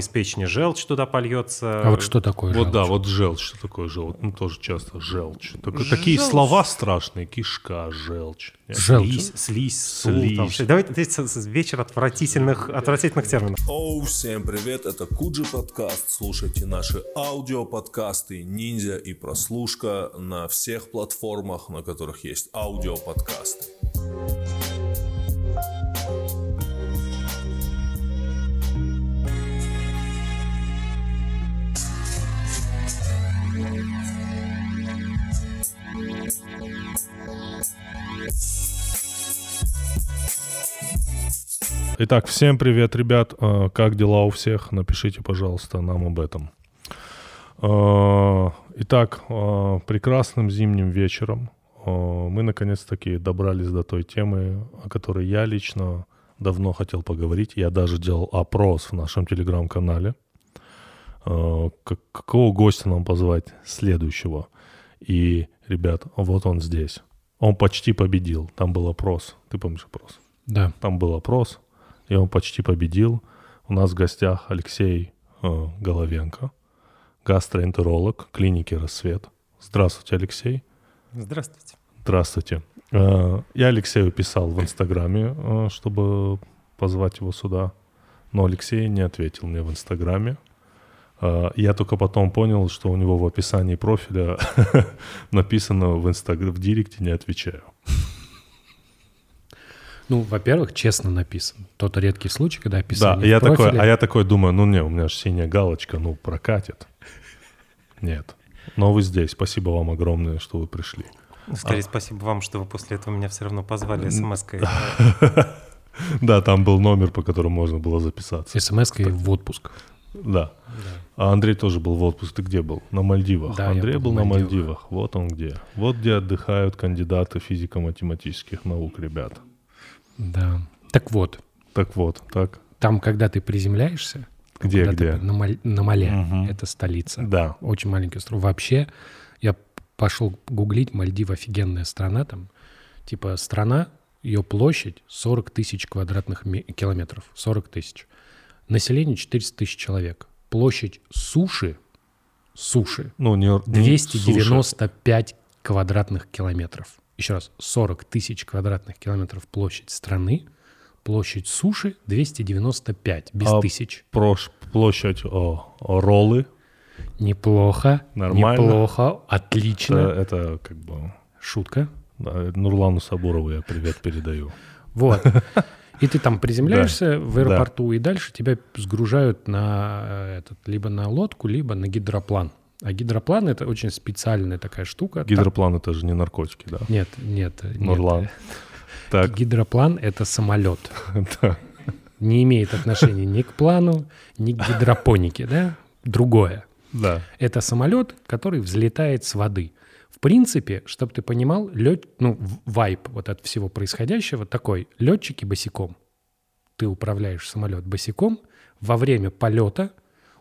из печени желчь туда польется. А вот что такое Вот желчь? да, вот желчь, что такое желчь? Ну, тоже часто желчь. Так- Такие слова страшные. Кишка, желчь. Желчь. Слизь, слизь, Слизь. там. Давай вечер отвратительных, отвратительных терминов. Оу, всем привет, это Куджи подкаст. Слушайте наши аудиоподкасты «Ниндзя» и «Прослушка» на всех платформах, на которых есть аудиоподкасты. Итак, всем привет, ребят. Э, Как дела у всех? Напишите, пожалуйста, нам об этом. Э, Итак, э, прекрасным зимним вечером мы наконец-таки добрались до той темы, о которой я лично давно хотел поговорить. Я даже делал опрос в нашем телеграм-канале. Как- Какого гостя нам позвать следующего? И, ребят, вот он здесь. Он почти победил. Там был опрос. Ты помнишь опрос? Да. Там был опрос, и он почти победил. У нас в гостях Алексей э, Головенко, гастроэнтеролог клиники «Рассвет». Здравствуйте, Алексей. Здравствуйте. Здравствуйте. Э, Я Алексею писал в Инстаграме, э, чтобы позвать его сюда, но Алексей не ответил мне в Инстаграме. Э, Я только потом понял, что у него в описании профиля написано в, инстаг... в директе «не отвечаю». Ну, во-первых, честно написан. Тот редкий случай, когда описание Да, я профиле- такой, а я такой думаю, ну не, у меня же синяя галочка, ну прокатит. Нет. Но вы здесь. Спасибо вам огромное, что вы пришли. Ну, Скорее, спасибо вам, что вы после этого меня все равно позвали смс-кой. Да, там был номер, по которому можно было записаться. СМС-кой в отпуск. Да. А Андрей тоже был в отпуск. Ты где был? На Мальдивах. Да, Андрей был был на Мальдивах. Мальдивах. Вот он где. Вот где отдыхают кандидаты физико-математических наук, ребят. Да. Так вот, Так вот, так. там, когда ты приземляешься... Где, когда ты где? на, Маль- на Мале, Мгм. это столица. Да. Очень маленький остров. Вообще, я пошел гуглить, Мальдив офигенная страна там. Типа страна, ее площадь 40 тысяч квадратных ме- километров. 40 тысяч. Население 400 тысяч человек. Площадь суши, суши, Ну, не, не 295 квадратных километров. Еще раз, 40 тысяч квадратных километров площадь страны, площадь суши 295, без А тысяч. Прош, площадь о, о, роллы. Неплохо, Нормально. неплохо, отлично. Это, это как бы Шутка. Нурлану Сабурову я привет передаю. Вот. И ты там приземляешься в да. аэропорту, и дальше тебя сгружают на э, этот, либо на лодку, либо на гидроплан. А гидроплан это очень специальная такая штука. Гидроплан это же не наркотики, да? Нет, нет, нет. Нурлан. Так, Гидроплан это самолет. да. Не имеет отношения ни к плану, ни к гидропонике, да? Другое. Да. Это самолет, который взлетает с воды. В принципе, чтобы ты понимал, лет, ну, вайп вот от всего происходящего такой. Летчики босиком. Ты управляешь самолет босиком. Во время полета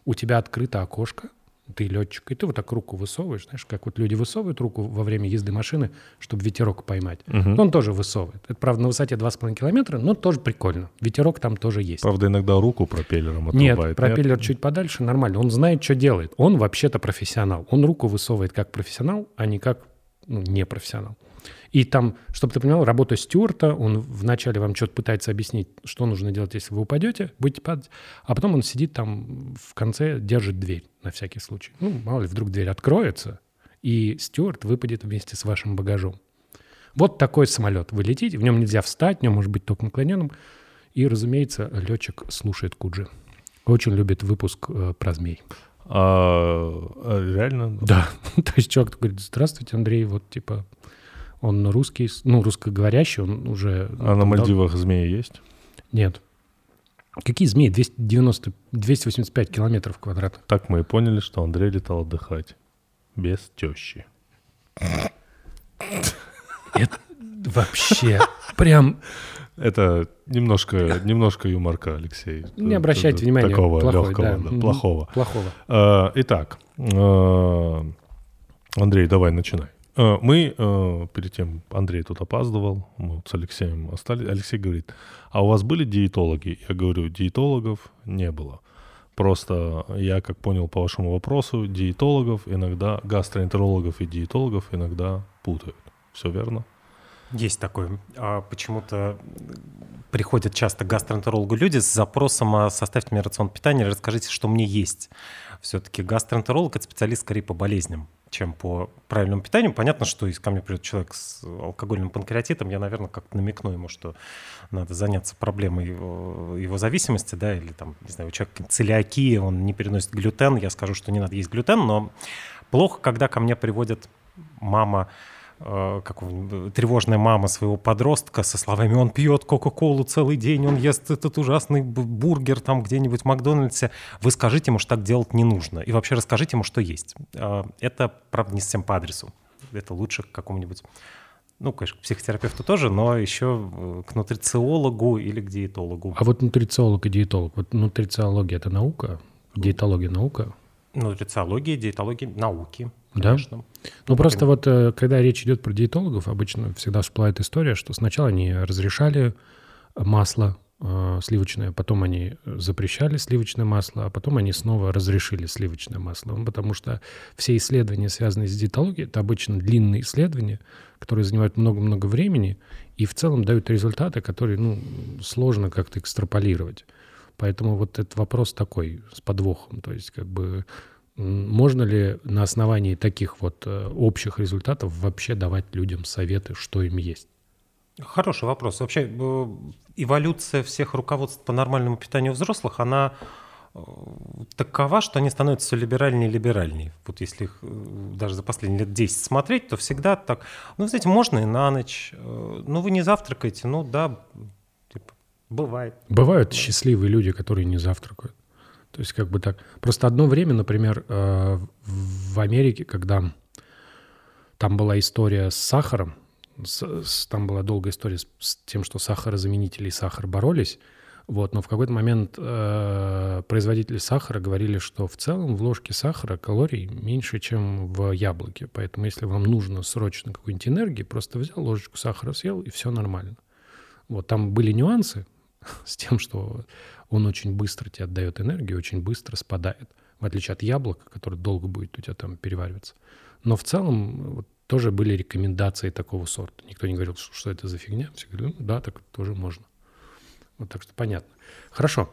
у тебя открыто окошко. Ты летчик, и ты вот так руку высовываешь, знаешь, как вот люди высовывают руку во время езды машины, чтобы ветерок поймать. Мгм. Он тоже высовывает. Это, правда, на высоте 2,5 километра, но тоже прикольно. Ветерок там тоже есть. Правда, иногда руку пропеллером Нет, отрубает. пропеллер чуть подальше, нормально. Он знает, что делает. Он вообще-то профессионал. Он руку высовывает как профессионал, а не как ну, не профессионал. И там, чтобы ты понимал, работа стюарта, он вначале вам что-то пытается объяснить, что нужно делать, если вы упадете, будете падать, а потом он сидит там в конце, держит дверь на всякий случай. Ну, мало ли, вдруг дверь откроется, и стюарт выпадет вместе с вашим багажом. Вот такой самолет. Вы летите, в нем нельзя встать, в нем может быть только наклоненным. И, разумеется, летчик слушает Куджи. Очень любит выпуск э, про змей. А, а реально? Да. То есть чувак говорит, здравствуйте, Андрей, вот типа он русский, ну, русскоговорящий, он уже... А на Мальдивах змеи есть? дал- Нет. Какие змеи? 290, 285 километров квадратных. Так мы и поняли, что Андрей летал отдыхать. Без тещи. Это вообще прям... Это немножко, немножко юморка, Алексей. Не обращайте внимания. Такого плохой, легкого, да. да, плохого. Плохого. Э, Итак, э, Андрей, давай начинай. Э, Мы э, перед тем, Андрей тут опаздывал, мы с Алексеем остались. Алексей говорит, а у вас были диетологи? Я говорю, диетологов не было. Просто я, как понял по вашему вопросу, диетологов иногда, гастроэнтерологов и диетологов иногда путают. Все верно? Есть такое. А почему-то приходят часто гастроэнтерологу люди с запросом а «составьте мне рацион питания, расскажите, что мне есть». Все-таки гастроэнтеролог – это специалист скорее по болезням, чем по правильному питанию. Понятно, что если ко мне придет человек с алкогольным панкреатитом, я, наверное, как-то намекну ему, что надо заняться проблемой его, его зависимости, да, или там, не знаю, у человека целиакия, он не переносит глютен, я скажу, что не надо есть глютен, но плохо, когда ко мне приводит мама Э, как тревожная мама своего подростка со словами «он пьет Кока-Колу целый день, он ест этот ужасный бургер там где-нибудь в Макдональдсе», вы скажите ему, что так делать не нужно. И вообще расскажите ему, что есть. Э, это, правда, не совсем по адресу. Это лучше к какому-нибудь ну, конечно, к психотерапевту тоже, но еще э, к нутрициологу или к диетологу. А вот нутрициолог и диетолог, вот нутрициология – это наука? Диетология – наука? Нутрициология, диетология – науки. Да? Ну, ну просто вот э, когда речь идет про диетологов, обычно всегда всплывает история, что сначала они разрешали масло э, сливочное, потом они запрещали сливочное масло, а потом они снова разрешили сливочное масло. Ну, потому что все исследования, связанные с диетологией, это обычно длинные исследования, которые занимают много-много времени и в целом дают результаты, которые ну, сложно как-то экстраполировать. Поэтому вот этот вопрос такой с подвохом. То есть как бы можно ли на основании таких вот э, общих результатов вообще давать людям советы, что им есть? Хороший вопрос. Вообще э, эволюция всех руководств по нормальному питанию взрослых, она э, такова, что они становятся все либеральнее и либеральнее. Вот если их даже за последние лет 10 смотреть, то всегда так, ну, знаете, можно и на ночь, ну, вы не завтракаете, ну, да, бывает. Бывают счастливые люди, которые не завтракают. То есть как бы так. Просто одно время, например, э, в Америке, когда там была история с сахаром, там была долгая история с тем, что сахарозаменители и сахар боролись, вот, но в какой-то момент э, производители сахара говорили, что в целом в ложке сахара калорий меньше, чем в яблоке. Поэтому если вам нужно срочно какой-нибудь энергии, просто взял ложечку сахара, съел, и все нормально. Вот там были нюансы с тем, что он очень быстро тебе отдает энергию, очень быстро спадает, в отличие от яблока, которое долго будет у тебя там перевариваться. Но в целом вот, тоже были рекомендации такого сорта. Никто не говорил, что, что это за фигня. Все говорили, ну да, так тоже можно. Вот так что понятно. Хорошо.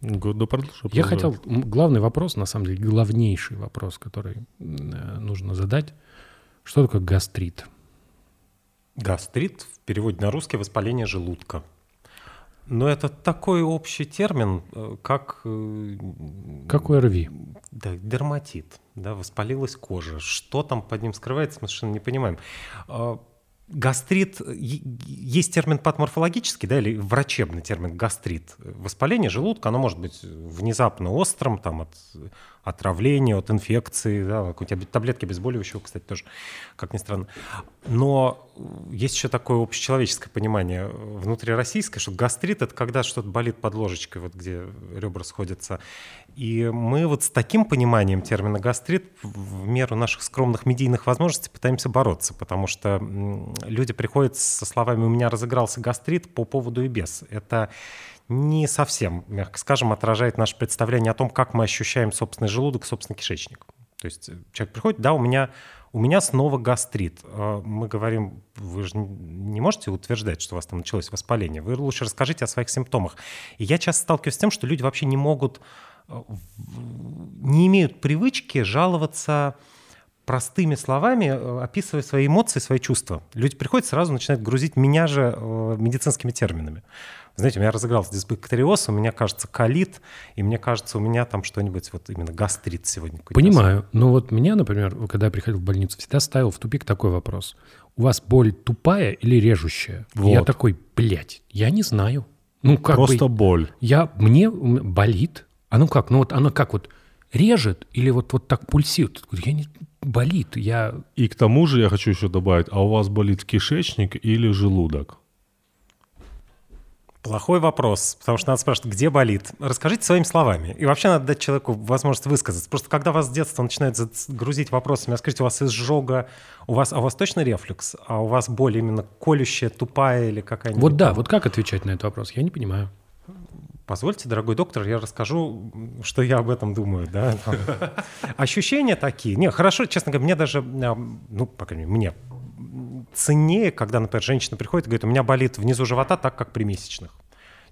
Да, продолжу, Я хотел, главный вопрос, на самом деле, главнейший вопрос, который э, нужно задать. Что такое гастрит? Гастрит в переводе на русский воспаление желудка. Но это такой общий термин, э, как... Э, как ОРВИ. Да, дерматит. Да, воспалилась кожа. Что там под ним скрывается, мы совершенно не понимаем. А, гастрит, есть термин патоморфологический, да, или врачебный термин гастрит. Воспаление желудка, оно может быть внезапно острым, там, от отравления, от инфекции, да, какой-нибудь таблетки обезболивающего, кстати, тоже, как ни странно. Но есть еще такое общечеловеческое понимание внутрироссийское, что гастрит — это когда что-то болит под ложечкой, вот где ребра сходятся. И мы вот с таким пониманием термина гастрит в меру наших скромных медийных возможностей пытаемся бороться, потому что люди приходят со словами «у меня разыгрался гастрит» по поводу и без. Это не совсем, мягко скажем, отражает наше представление о том, как мы ощущаем собственный желудок, собственный кишечник. То есть э, человек приходит, да, у меня, у меня снова гастрит. А мы говорим, вы же не можете утверждать, что у вас там началось воспаление. Вы лучше расскажите о своих симптомах. И я часто сталкиваюсь с тем, что люди вообще не могут, э, не имеют привычки жаловаться простыми словами, э, описывая свои эмоции, свои чувства. Люди приходят, сразу начинают грузить меня же медицинскими терминами. Знаете, у меня разыгрался дисбактериоз, у меня, кажется, колит, и мне кажется, у меня там что-нибудь, вот именно гастрит сегодня. Понимаю. Но вот меня, например, когда я приходил в больницу, всегда ставил в тупик такой вопрос. У вас боль тупая или режущая? Вот. Я такой, блядь, я не знаю. Ну, как Просто бы, боль. Я, мне болит. А ну как? Ну вот оно как вот режет или вот, вот так пульсирует? Я не, болит. Я... И к тому же я хочу еще добавить, а у вас болит кишечник или желудок? Плохой вопрос, потому что надо спрашивать, где болит. Расскажите своими словами. И вообще надо дать человеку возможность высказаться. Просто когда вас с детства начинают грузить вопросами, а скажите, у вас изжога, у вас, а у вас точно рефлюкс? А у вас боль именно колющая, тупая или какая-нибудь? Вот да, вот как отвечать на этот вопрос? Я не понимаю. Позвольте, дорогой доктор, я расскажу, что я об этом думаю. Да? Ощущения такие. Не, хорошо, честно говоря, мне даже, а, ну, по крайней мере, мне ценнее, когда, например, женщина приходит и говорит, у меня болит внизу живота так, как при месячных.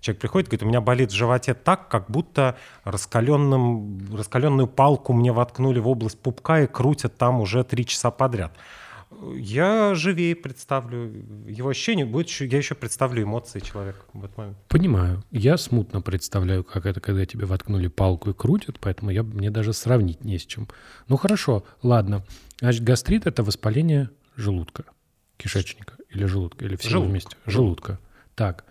Человек приходит и говорит, у меня болит в животе так, как будто раскаленным, раскаленную палку мне воткнули в область пупка и крутят там уже три часа подряд я живее представлю его ощущения, будет еще, я еще представлю эмоции человека в этот момент. Понимаю. Я смутно представляю, как это, когда тебе воткнули палку и крутят, поэтому я, мне даже сравнить не с чем. Ну хорошо, ладно. Значит, гастрит — это воспаление желудка, кишечника или желудка, или всего желудка. вместе. Желудка. Так.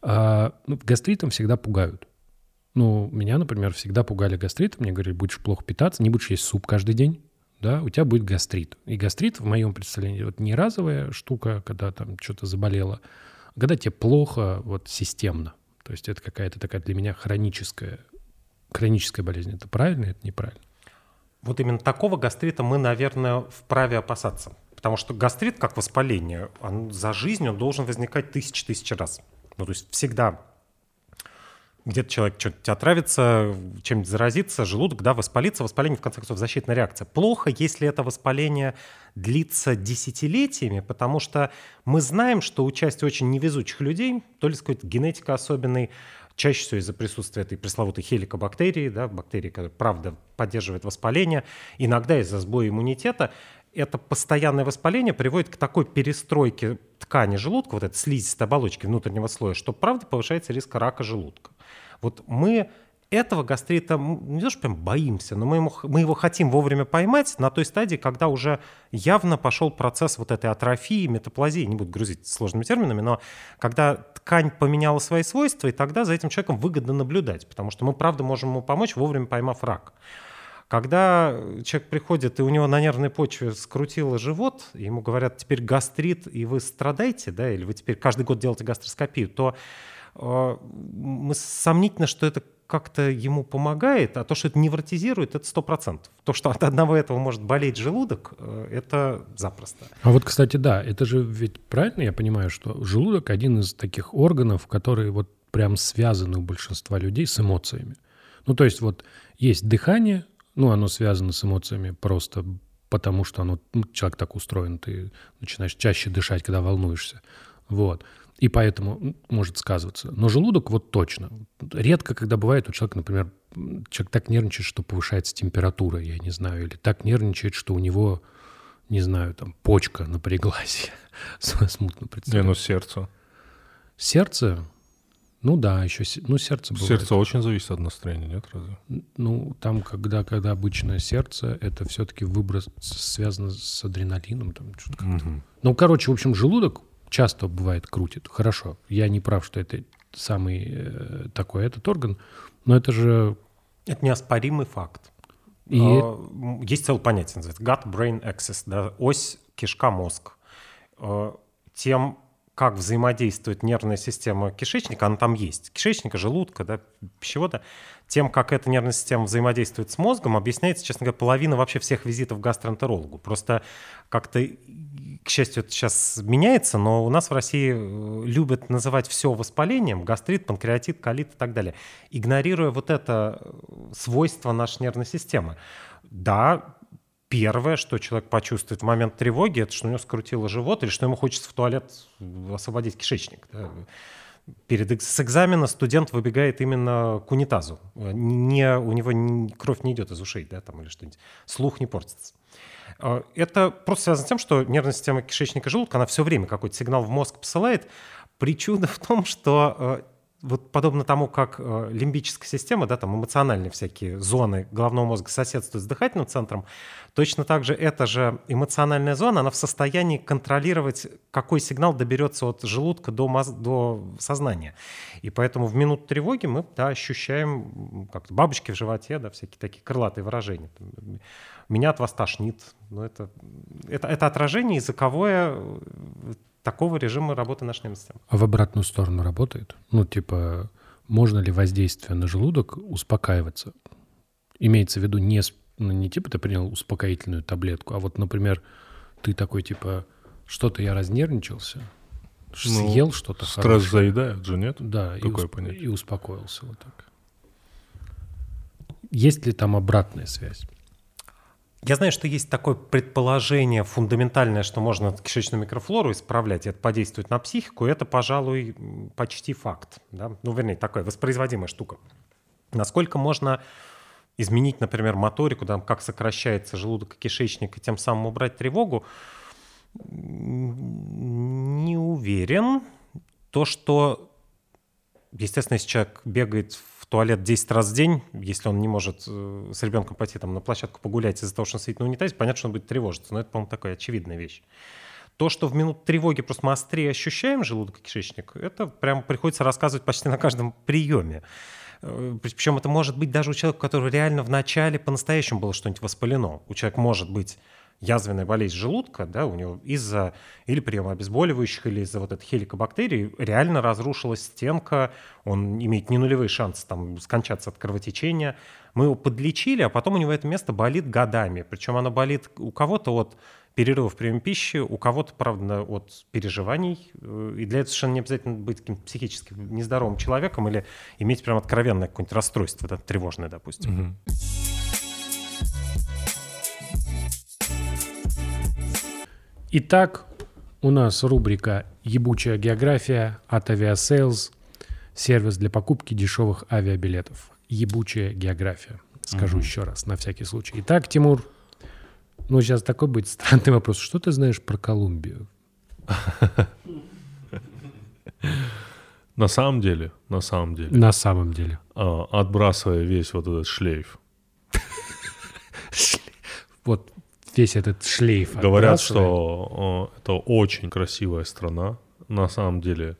А, ну, гастритом всегда пугают. Ну, меня, например, всегда пугали гастритом. Мне говорили, будешь плохо питаться, не будешь есть суп каждый день да, у тебя будет гастрит. И гастрит, в моем представлении, вот не разовая штука, когда там что-то заболело, а когда тебе плохо вот системно. То есть это какая-то такая для меня хроническая, хроническая болезнь. Это правильно, это неправильно? Вот именно такого гастрита мы, наверное, вправе опасаться. Потому что гастрит, как воспаление, он за жизнь он должен возникать тысячи-тысячи раз. Ну, то есть всегда где-то человек что-то отравится, чем-нибудь заразится, желудок, да, воспалится, воспаление, в конце концов, защитная реакция. Плохо, если это воспаление длится десятилетиями, потому что мы знаем, что у части очень невезучих людей, то ли с какой-то генетикой особенной, чаще всего из-за присутствия этой пресловутой хеликобактерии, да, бактерии, которая, правда, поддерживает воспаление, иногда из-за сбоя иммунитета, это постоянное воспаление приводит к такой перестройке ткани желудка, вот этой слизистой оболочки внутреннего слоя, что, правда, повышается риск рака желудка. Вот мы этого гастрита не то, что прям боимся, но мы, ему, мы его хотим вовремя поймать на той стадии, когда уже явно пошел процесс вот этой атрофии, метаплазии, не буду грузить сложными терминами, но когда ткань поменяла свои свойства, и тогда за этим человеком выгодно наблюдать, потому что мы, правда, можем ему помочь, вовремя поймав рак. Когда человек приходит, и у него на нервной почве скрутило живот, ему говорят, теперь гастрит, и вы страдаете, да, или вы теперь каждый год делаете гастроскопию, то мы сомнительно, что это как-то ему помогает, а то, что это невротизирует, это сто процентов. То, что от одного этого может болеть желудок, э, это запросто. А вот, кстати, да, это же ведь правильно я понимаю, что желудок один из таких органов, которые вот прям связаны у большинства людей с эмоциями. Ну, то есть вот есть дыхание, ну, оно связано с эмоциями просто потому, что оно, ну, человек так устроен, ты начинаешь чаще дышать, когда волнуешься. Вот. И поэтому может сказываться. Но желудок вот точно. Редко, когда бывает у человека, например, человек так нервничает, что повышается температура, я не знаю, или так нервничает, что у него, не знаю, там почка напряглась. Смутно представляю. Не, ну сердце. Сердце? Ну да, еще ну, сердце бывает. Сердце очень зависит от настроения, нет, разве? Ну, там, когда, когда обычное сердце, это все-таки выброс связано с адреналином. Там, что-то угу. Ну, короче, в общем, желудок часто бывает крутит. Хорошо, я не прав, что это самый э, такой этот орган, но это же... Это неоспоримый факт. И... А, есть целое понятие, называется gut-brain axis, да, ось кишка-мозг. А, тем, как взаимодействует нервная система кишечника, она там есть, кишечника, желудка, да, пищевода, тем, как эта нервная система взаимодействует с мозгом, объясняется, честно говоря, половина вообще всех визитов к гастроэнтерологу. Просто как-то к счастью, это сейчас меняется, но у нас в России э, любят называть все воспалением, гастрит, панкреатит, колит и так далее, игнорируя вот это э, свойство нашей нервной системы. Да, первое, что человек почувствует в момент тревоги, это что у него скрутило живот или что ему хочется в туалет освободить кишечник. Да. Перед с экзамена студент выбегает именно к унитазу. Не, у него не, кровь не идет из ушей, да, там или что-нибудь. Слух не портится. А, это просто связано с тем, что нервная система кишечника желудка, она все время какой-то сигнал в мозг посылает. Причуда в том, что а, вот подобно тому, как э, лимбическая система, да, там эмоциональные всякие зоны головного мозга соседствуют с дыхательным центром, точно так же эта же эмоциональная зона, она в состоянии контролировать, какой сигнал доберется от желудка до, моз... до сознания. И поэтому в минуту тревоги мы да, ощущаем как бабочки в животе, да, всякие такие крылатые выражения. Меня от вас тошнит. Но это, это, это отражение языковое такого режима работы нервной системы. А в обратную сторону работает? Ну, типа, можно ли воздействие на желудок успокаиваться? Имеется в виду не, ну, не типа ты принял успокоительную таблетку, а вот, например, ты такой, типа, что-то я разнервничался, Ну, Съел что-то Стресс хорошее. заедает же, нет? Да, и, Какое усп- понятие? и успокоился вот так. Есть ли там обратная связь? Я знаю, что есть такое предположение фундаментальное, что можно кишечную микрофлору исправлять, это подействует на психику, это, пожалуй, почти факт. Да? Ну, вернее, такая воспроизводимая штука. Насколько можно изменить, например, моторику, да, как сокращается желудок и кишечник, и тем самым убрать тревогу, не уверен. То, что, естественно, если человек бегает в туалет 10 раз в день, если он не может э, с ребенком пойти там, на площадку погулять из-за того, что он сидит на унитазе, понятно, что он будет тревожиться. Но это, по-моему, такая очевидная вещь. То, что в минут тревоги просто мы острее ощущаем желудок и кишечник, это прям приходится рассказывать почти на каждом приеме. Э, Причем это может быть даже у человека, у которого реально в начале по-настоящему было что-нибудь воспалено. У человека может быть язвенная болезнь желудка, да, у него из-за или приема обезболивающих, или из-за вот этой хеликобактерии реально разрушилась стенка, он имеет не нулевые шансы там скончаться от кровотечения. Мы его подлечили, а потом у него это место болит годами. Причем оно болит у кого-то от перерывов в приеме пищи, у кого-то, правда, от переживаний. И для этого совершенно не обязательно быть каким-то психически нездоровым человеком или иметь прям откровенное какое-нибудь расстройство, да, тревожное, допустим. Итак, у нас рубрика «Ебучая география» от Aviasales, сервис для покупки дешевых авиабилетов. «Ебучая география». Скажу еще раз, на всякий случай. Итак, Тимур, ну сейчас такой будет странный вопрос. Что ты знаешь про Колумбию? На самом деле, на самом деле, На самом деле. а, отбрасывая весь вот этот шлейф, Вот весь этот шлейф. говорят, что это очень красивая страна. На самом деле,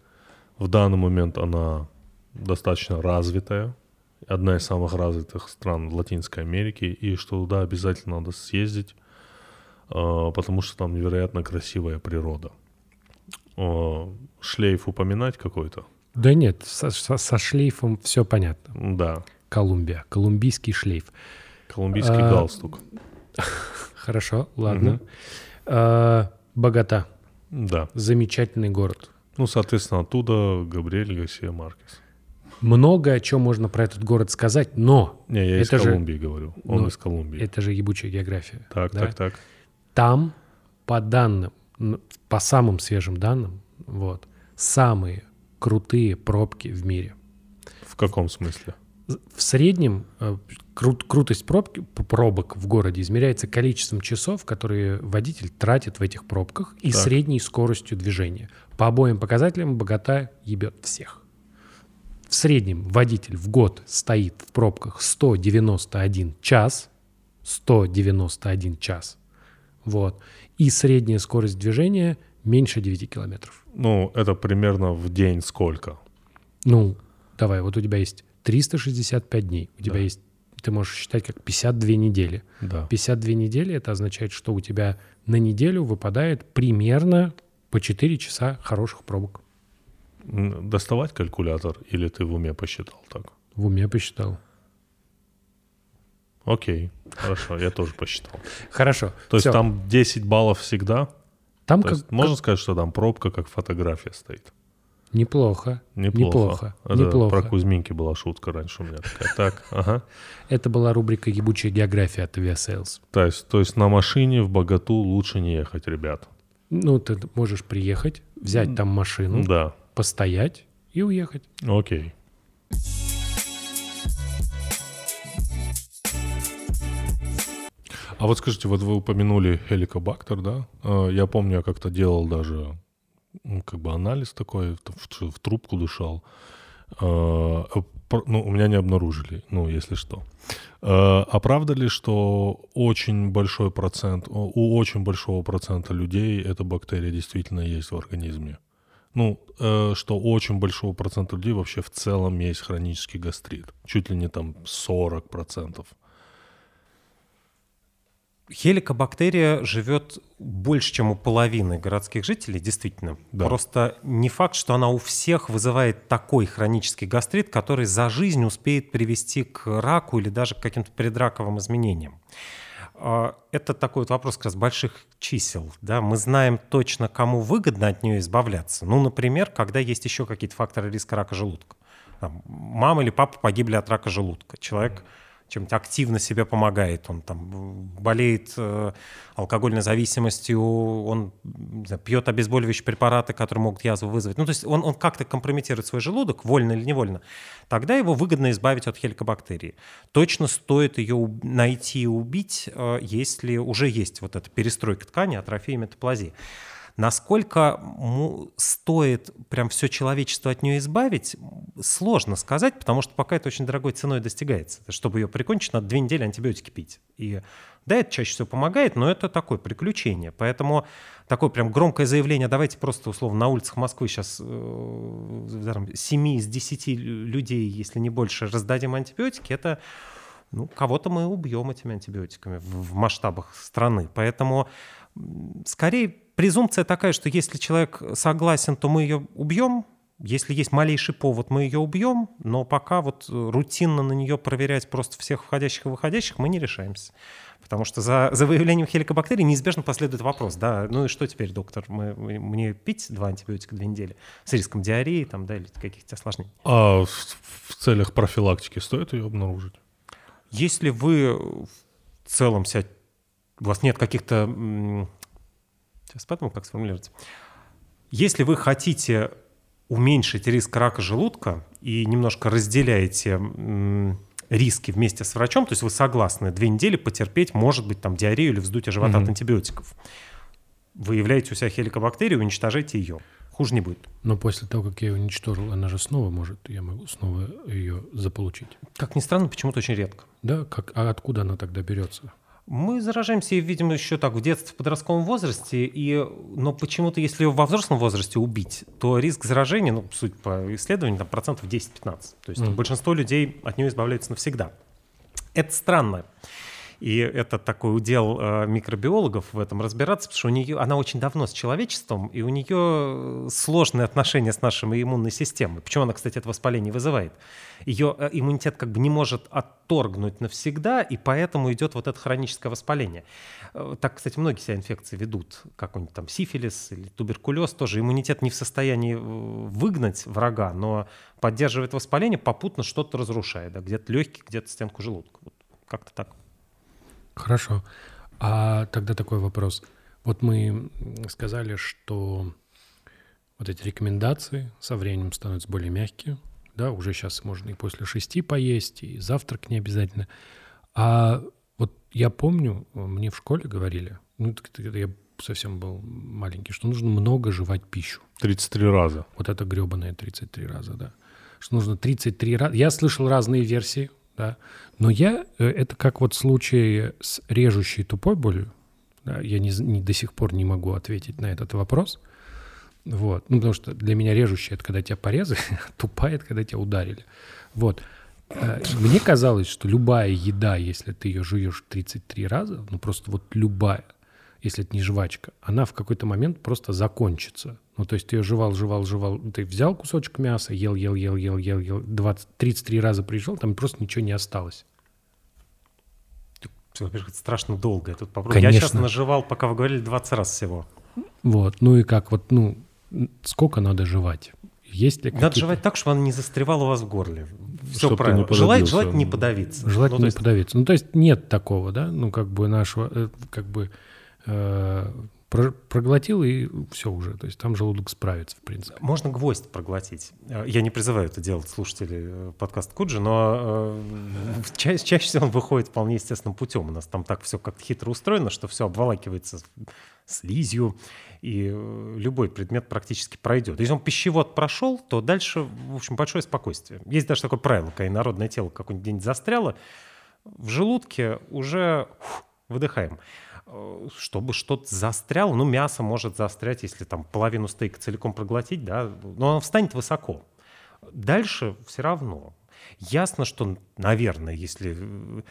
в данный момент она достаточно развитая, одна из самых развитых стран Латинской Америки, и что туда обязательно надо съездить, а, потому что там невероятно красивая природа. Шлейф упоминать какой-то? Да нет, со, со- со шлейфом все понятно. Да, Колумбия, колумбийский шлейф. колумбийский А, галстук. Хорошо, ладно. А, Богата, Да. замечательный город. Ну, соответственно, оттуда Габриэль Гарсия Маркес. Много о чем можно про этот город сказать, но Не, я из Это же- Колумбии говорю. Он Ну, из Колумбии. это же ебучая география. Так, да? так, так. Там, по данным, по самым свежим данным, вот, самые крутые пробки в мире. В каком смысле? В среднем э, крут- крутость пробки, пробок в городе измеряется количеством часов, которые водитель тратит в этих пробках и Так. средней скоростью движения. По обоим показателям богата ебет всех. В среднем водитель в год стоит в пробках 191 час. 191 час. Вот. И средняя скорость движения меньше 9 километров. Ну, это примерно в день сколько? Ну, давай, вот у тебя есть 365 дней. У тебя Да. есть, ты можешь считать как 52 недели. Да. 52 недели это означает, что у тебя на неделю выпадает примерно по 4 часа хороших пробок. Доставать калькулятор или ты в уме посчитал так? В уме посчитал. Окей, хорошо, я тоже посчитал. Хорошо. То есть там 10 баллов всегда? там как, можно сказать, что там пробка как фотография стоит? Неплохо. Неплохо. Неплохо. Это неплохо. про Кузьминки была шутка раньше у меня такая. Так, ага. Это была рубрика «Ебучая география» от Aviasales. То есть, то есть на машине в Богату лучше не ехать, ребят. Ну, ты можешь приехать, взять там машину, Да, постоять и уехать. окей. А вот скажите, вот вы упомянули хеликобактер, да? Э, Я помню, я как-то делал даже как бы анализ такой, в, в трубку дышал. Э, пр- Ну, у меня не обнаружили, ну, если что. Э, А правда ли, что очень большой процент, у очень большого процента людей эта бактерия действительно есть в организме? Ну, э, что у очень большого процента людей вообще в целом есть хронический гастрит. Чуть ли не там 40%. Хеликобактерия живет больше, чем у половины городских жителей, действительно. Да. Просто не факт, что она у всех вызывает такой хронический гастрит, который за жизнь успеет привести к раку или даже к каким-то предраковым изменениям. А, это такой вот вопрос как раз больших чисел. Да? Мы знаем точно, кому выгодно от нее избавляться. Ну, например, когда есть еще какие-то факторы риска рака желудка. Там, мама или папа погибли от рака желудка. Человек чем-то активно себе помогает, он там болеет э, алкогольной зависимостью, он знаю, пьет обезболивающие препараты, которые могут язву вызвать. Ну, то есть он, он как-то компрометирует свой желудок, вольно или невольно. Тогда его выгодно избавить от хеликобактерии. Точно стоит ее найти и убить, э, если уже есть вот эта перестройка ткани, атрофия и метаплазия. Насколько стоит прям все человечество от нее избавить, сложно сказать, потому что пока это очень дорогой ценой достигается. Чтобы ее прикончить, надо две недели антибиотики пить. И да, это чаще всего помогает, но это такое приключение. Поэтому такое прям громкое заявление, давайте просто условно на улицах Москвы сейчас э, 7 из 10 людей, если не больше, раздадим антибиотики, это ну, кого-то мы убьем этими антибиотиками в, в масштабах страны. Поэтому скорее презумпция такая, что если человек согласен, то мы ее убьем, если есть малейший повод, мы ее убьем, но пока вот рутинно на нее проверять просто всех входящих и выходящих мы не решаемся. Потому что за, за выявлением хеликобактерий неизбежно последует вопрос, да, ну и что теперь, доктор, мы, мне пить два антибиотика две недели с риском диареи там, да, или каких-то осложнений? А в, в целях профилактики стоит ее обнаружить? Если вы в целом себя, у вас нет каких-то Сейчас подумаю, как сформулировать. Если вы хотите уменьшить риск рака желудка и немножко разделяете риски вместе с врачом, то есть вы согласны две недели потерпеть, может быть, там диарею или вздутие живота mm от антибиотиков, выявляете у себя хеликобактерию, уничтожаете ее. Хуже не будет. Но после того, как я ее уничтожил, она же снова может, я могу снова ее заполучить. Как ни странно, почему-то очень редко. Да, как, а откуда она тогда берется? Мы заражаемся, видимо, еще так в детстве, в подростковом возрасте, и, но почему-то, если его во взрослом возрасте убить, то риск заражения, ну, суть по исследованию, там, процентов 10-15. То есть mm. большинство людей от нее избавляются навсегда. Это странно. И это такой удел э, микробиологов в этом разбираться, потому что у нее, она очень давно с человечеством, и у нее сложные отношения с нашей иммунной системой. Почему она, кстати, это воспаление вызывает? Ее э, иммунитет как бы не может отторгнуть навсегда, и поэтому идет вот это хроническое воспаление. Э, так, кстати, многие себя инфекции ведут, какой-нибудь там сифилис или туберкулез тоже. Иммунитет не в состоянии выгнать врага, но поддерживает воспаление, попутно что-то разрушает. Да? Где-то легкий, где-то стенку желудка. Вот как-то так. Хорошо. А тогда такой вопрос. Вот мы сказали, что вот эти рекомендации со временем становятся более мягкие. Да, уже сейчас можно и после шести поесть, и завтрак не обязательно. А вот я помню, мне в школе говорили, ну, я совсем был маленький, что нужно много жевать пищу. 33 раза. Вот это гребаное 33 раза, да. Что нужно 33 раза. Я слышал разные версии да. Но я, э, это как вот случай с режущей тупой болью, да, я не, не, до сих пор не могу ответить на этот вопрос, вот, ну, потому что для меня режущая — это когда тебя порезали, тупая — это когда тебя ударили, вот. Э, мне казалось, что любая еда, если ты ее жуешь 33 раза, ну просто вот любая, если это не жвачка, она в какой-то момент просто закончится. Ну, то есть ты ее жевал, жевал, жевал, ты взял кусочек мяса, ел, ел, ел, ел, ел, ел, 20, 33 раза пришел, там просто ничего не осталось. Во-первых, это страшно долго. Я тут попробую. Конечно. Я сейчас наживал, пока вы говорили, 20 раз всего. Вот, ну и как, вот, ну, сколько надо жевать? Есть ли Надо жевать так, чтобы она не застревала у вас в горле. Все чтобы правильно. Желать, желать не подавиться. Желать ну, не есть... подавиться. Ну, то есть нет такого, да, ну, как бы нашего, э, как бы проглотил и все уже. То есть там желудок справится, в принципе. Можно гвоздь проглотить. Э, я не призываю это делать слушатели э, подкаст Куджи, но чаще, чаще всего он выходит вполне естественным путем. У нас там так все как-то хитро устроено, что все обволакивается слизью, и любой предмет практически пройдет. Если он пищевод прошел, то дальше, в общем, большое спокойствие. Есть даже такое правило, когда народное тело какое-нибудь день застряло, в желудке уже фу, выдыхаем. Э, чтобы что-то застряло, ну, мясо может застрять, если там половину стейка целиком проглотить, да, но оно встанет высоко. Дальше все равно. Ясно, что, наверное, если э,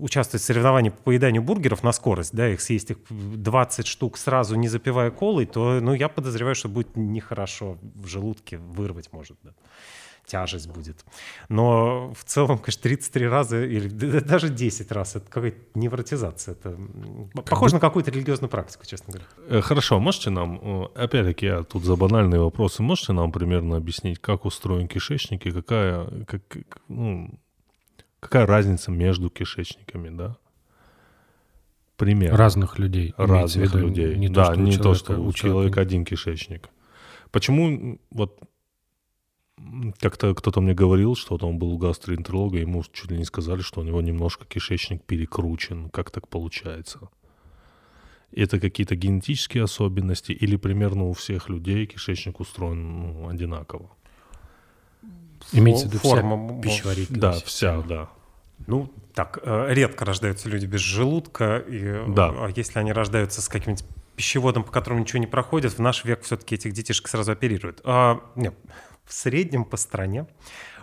участвовать в соревновании по поеданию бургеров на скорость, да, их съесть их 20 штук сразу, не запивая колой, то, ну, я подозреваю, что будет нехорошо в желудке, вырвать может, да. Тяжесть будет. Но в целом, конечно, 33 раза или даже 10 раз это какая-то невротизация. Это похоже на какую-то религиозную практику, честно говоря. Э, хорошо, можете нам, э, опять-таки, я тут за банальные вопросы, можете нам примерно объяснить, как устроен кишечник и какая, как, ну, какая разница между кишечниками, да? Пример. Разных людей. Разных виду, людей. Не да, то, не то, что у человека один кишечник. Почему вот как-то кто-то мне говорил, что вот он был у гастроэнтеролога, ему чуть ли не сказали, что у него немножко кишечник перекручен. Как так получается? Это какие-то генетические особенности или примерно у всех людей кишечник устроен ну, одинаково? Имеется в виду форма пищеварительная Да, вся, да. Ну, так, э, редко рождаются люди без желудка, и, да. а если они рождаются с каким-нибудь пищеводом, по которому ничего не проходит, в наш век все-таки этих детишек сразу оперируют. А, нет, в среднем по стране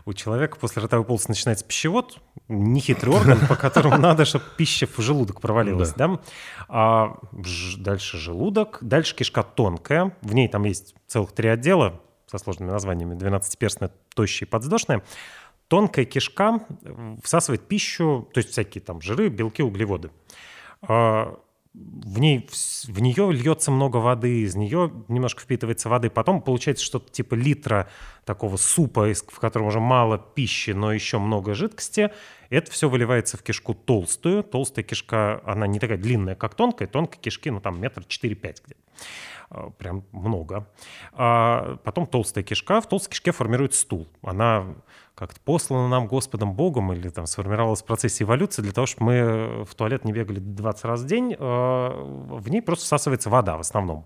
у человека после ротовой полости начинается пищевод, нехитрый орган, по которому надо, чтобы пища в желудок провалилась. Да. Да? А дальше желудок, дальше кишка тонкая, в ней там есть целых три отдела со сложными названиями, 12-перстная, тощая и подвздошная. Тонкая кишка всасывает пищу, то есть всякие там жиры, белки, углеводы. А в, ней, в нее льется много воды, из нее немножко впитывается воды. Потом получается что-то типа литра такого супа, в котором уже мало пищи, но еще много жидкости. Это все выливается в кишку толстую. Толстая кишка, она не такая длинная, как тонкая. Тонкой кишки, ну там метр четыре-пять где-то. А, прям много. А потом толстая кишка. В толстой кишке формируется стул. Она как-то послана нам Господом Богом или там сформировалась в процессе эволюции для того, чтобы мы в туалет не бегали 20 раз в день, а, в ней просто всасывается вода в основном.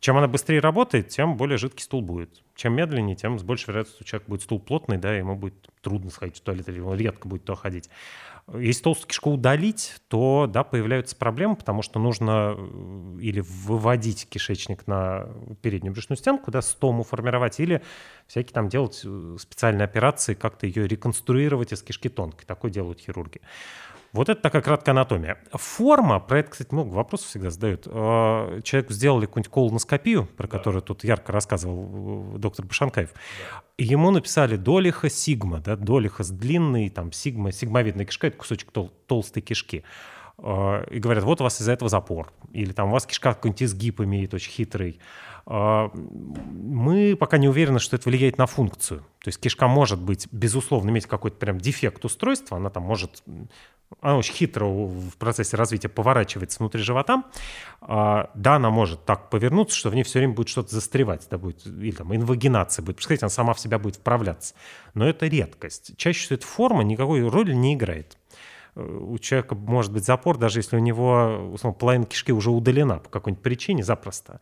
Чем она быстрее работает, тем более жидкий стул будет. Чем медленнее, тем с большей вероятностью у человека будет стул плотный, да, ему будет трудно сходить в туалет, или он редко будет туда ходить. Если толстую кишку удалить, то, да, появляются проблемы, потому что нужно э, или выводить кишечник на переднюю брюшную стенку, да, стому формировать, или всякие там делать э, специальные операции, как-то ее реконструировать из кишки тонкой. Такое делают хирурги. Вот это такая краткая анатомия. Форма, про это, кстати, много вопросов всегда задают. А, человеку сделали какую-нибудь колоноскопию, про которую тут ярко рассказывал э, доктор Башанкаев. И ему написали долиха сигма, да, долиха с длинной, там, сигма, сигмовидная кишка, это кусочек тол- толстой кишки. А, и говорят, вот у вас из-за этого запор. Или там у вас кишка какой-нибудь изгиб имеет очень хитрый. А, мы пока не уверены, что это влияет на функцию. То есть кишка может быть, безусловно, иметь какой-то прям дефект устройства, она там может она очень хитро в процессе развития поворачивается внутри живота. А, да, она может так повернуться, что в ней все время будет что-то застревать, да, будет, или там инвагинация будет происходить, она сама в себя будет вправляться. Но это редкость. Чаще всего эта форма никакой роли не играет. Э, у человека может быть запор, даже если у него условно, половина кишки уже удалена по какой-нибудь причине, запросто.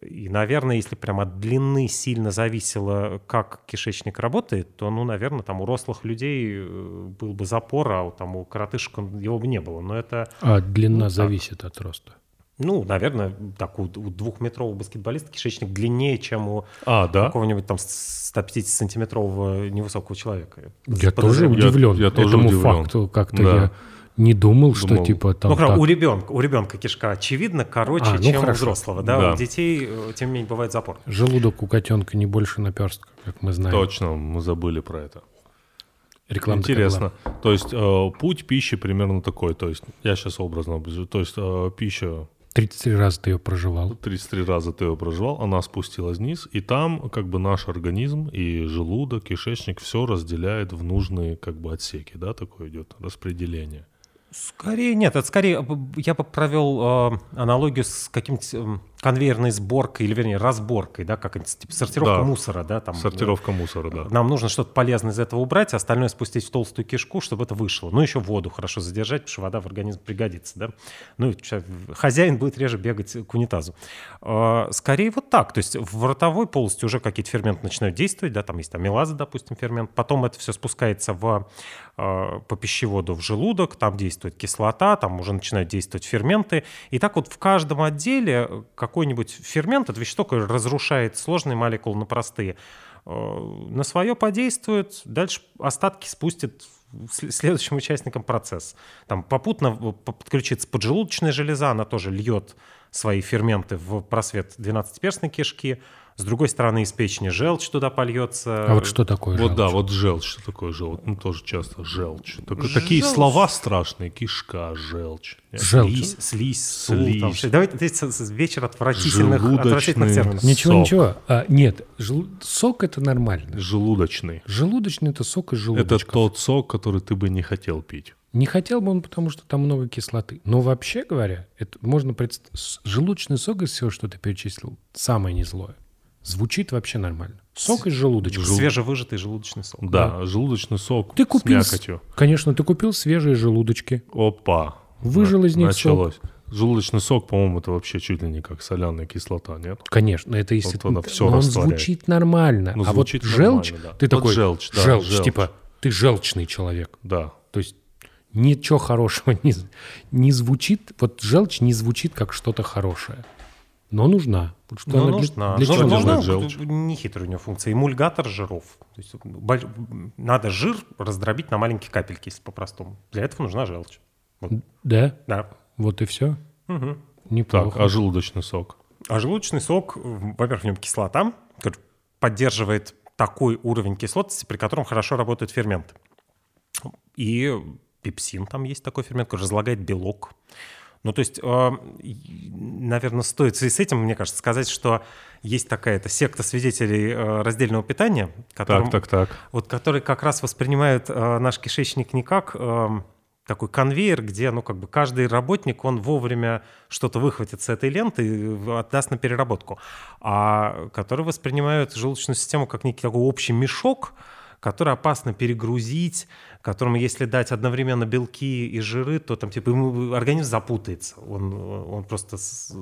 И, наверное, если прям от длины сильно зависело, как кишечник работает, то, ну, наверное, там у рослых людей э, был бы запор, а у, там, у коротышек его бы не было. Но это... А длина ну, зависит от роста? Ну, наверное, так, у, у двухметрового баскетболиста кишечник длиннее, чем у а, да? какого-нибудь там 150-сантиметрового невысокого человека. Я тоже удивлен я, я тоже этому удивлен. факту. Как-то да. я не думал, думал. что типа там. Ну, так... у ребенка, у ребенка кишка очевидно короче, а, ну, чем хорошо. у взрослого, да? да. У детей э, тем не менее бывает запор. Желудок у котенка не больше наперстка, как мы знаем. Точно, мы забыли про это. Реклама Интересно. То есть э, путь пищи примерно такой. То есть я сейчас образно То есть э, пища 33 раза ты ее проживал. 33 раза ты ее проживал, она спустилась вниз, и там как бы наш организм и желудок, кишечник все разделяет в нужные как бы отсеки, да, такое идет распределение. Скорее нет, это скорее я бы провел э, аналогию с каким-то э, конвейерной сборкой, или вернее разборкой, да, как типа сортировка да. мусора, да, там. Сортировка да. мусора, да. Нам нужно что-то полезное из этого убрать, а остальное спустить в толстую кишку, чтобы это вышло. Ну, еще воду хорошо задержать, потому что вода в организм пригодится, да. Ну, хозяин будет реже бегать к унитазу. Э, скорее вот так, то есть в ротовой полости уже какие-то ферменты начинают действовать, да, там есть амилаза, допустим, фермент, потом это все спускается в, э, по пищеводу в желудок, там действует кислота, там уже начинают действовать ферменты, и так вот в каждом отделе, как какой-нибудь фермент, это вещество, которое разрушает сложные молекулы на простые, э, на свое подействует, дальше остатки спустит следующим участникам процесс. Там попутно подключится поджелудочная железа, она тоже льет свои ферменты в просвет 12-перстной кишки, С другой стороны, из печени желчь туда польется. А вот что такое Вот желчь? да, вот желчь, что такое желчь? Ну, тоже часто желчь. Так- Такие слова страшные. Кишка, желчь. Желчь. Слизь, слизь, Слизь. там с- с- вечер отвратительных, отвратительных терминов. Ничего, Сок. ничего. А, нет, жел- сок это нормально. Желудочный. Желудочный это сок из Это желудочка. тот сок, который ты бы не хотел пить. Не хотел бы он, потому что там много кислоты. Но вообще говоря, это можно представить. Желудочный сок из всего, что ты перечислил, самое не злое. Звучит вообще нормально. Сок из желудочка. Свежевыжатый желудочный сок. Да, желудочный сок Ты купил, с- мякотью. конечно, ты купил свежие желудочки. Опа. Выжил из них Началось. Желудочный сок, по-моему, это вообще чуть ли не как соляная кислота, нет? Конечно, это если Вот она всё но он звучит нормально. Ну, а звучит вот желчь, да. ты Вот такой желчь, да, желчь, желчь. типа ты желчный человек. Да. То есть ничего хорошего не, не звучит. Вот желчь не звучит как что-то хорошее, но нужна. Что Ну, она для- нужна. для Что чего нужна, желчь? Нехитрая у него функция. Эмульгатор жиров. То есть боль- надо жир раздробить на маленькие капельки, если по-простому. Для этого нужна желчь. Вот. Да, Да. вот и все. Мгм. Неплохо. Так, а желудочный сок? А желудочный сок, во-первых, в нем кислота, который поддерживает такой уровень кислотности, при котором хорошо работают ферменты. И пепсин там есть такой фермент, который разлагает белок. Ну, то есть, наверное, стоит в связи с этим, мне кажется, сказать, что есть такая-то секта свидетелей э, раздельного питания, которым- Так, так, так. вот которые как раз воспринимают э, наш кишечник не как такой конвейер, где, ну, как бы каждый работник, он вовремя что-то выхватит с этой ленты и отдаст на переработку, а которые воспринимают желудочную систему как некий такой общий мешок, который опасно перегрузить, которому, если дать одновременно белки и жиры, то там, типа, ему организм запутается. Он, он просто... с-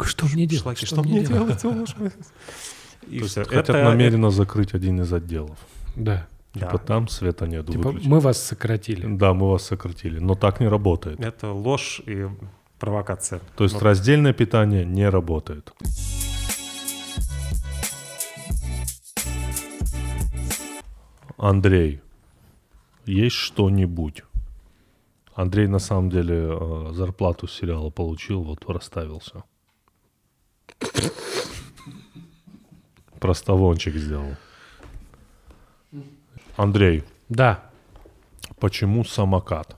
Что мне делать? шлаки, что мне делать? И То есть хотят Это- намеренно закрыть один из отделов. Да. Да. Типа там света нет, Типа выключи. мы вас сократили. Да, мы вас сократили. Но так не работает. Это ложь и провокация. То есть Вот. раздельное питание не работает. Андрей, есть что-нибудь? Андрей на самом деле э, зарплату с сериала получил, вот расставился. Проставончик сделал. Андрей, Да. почему самокат?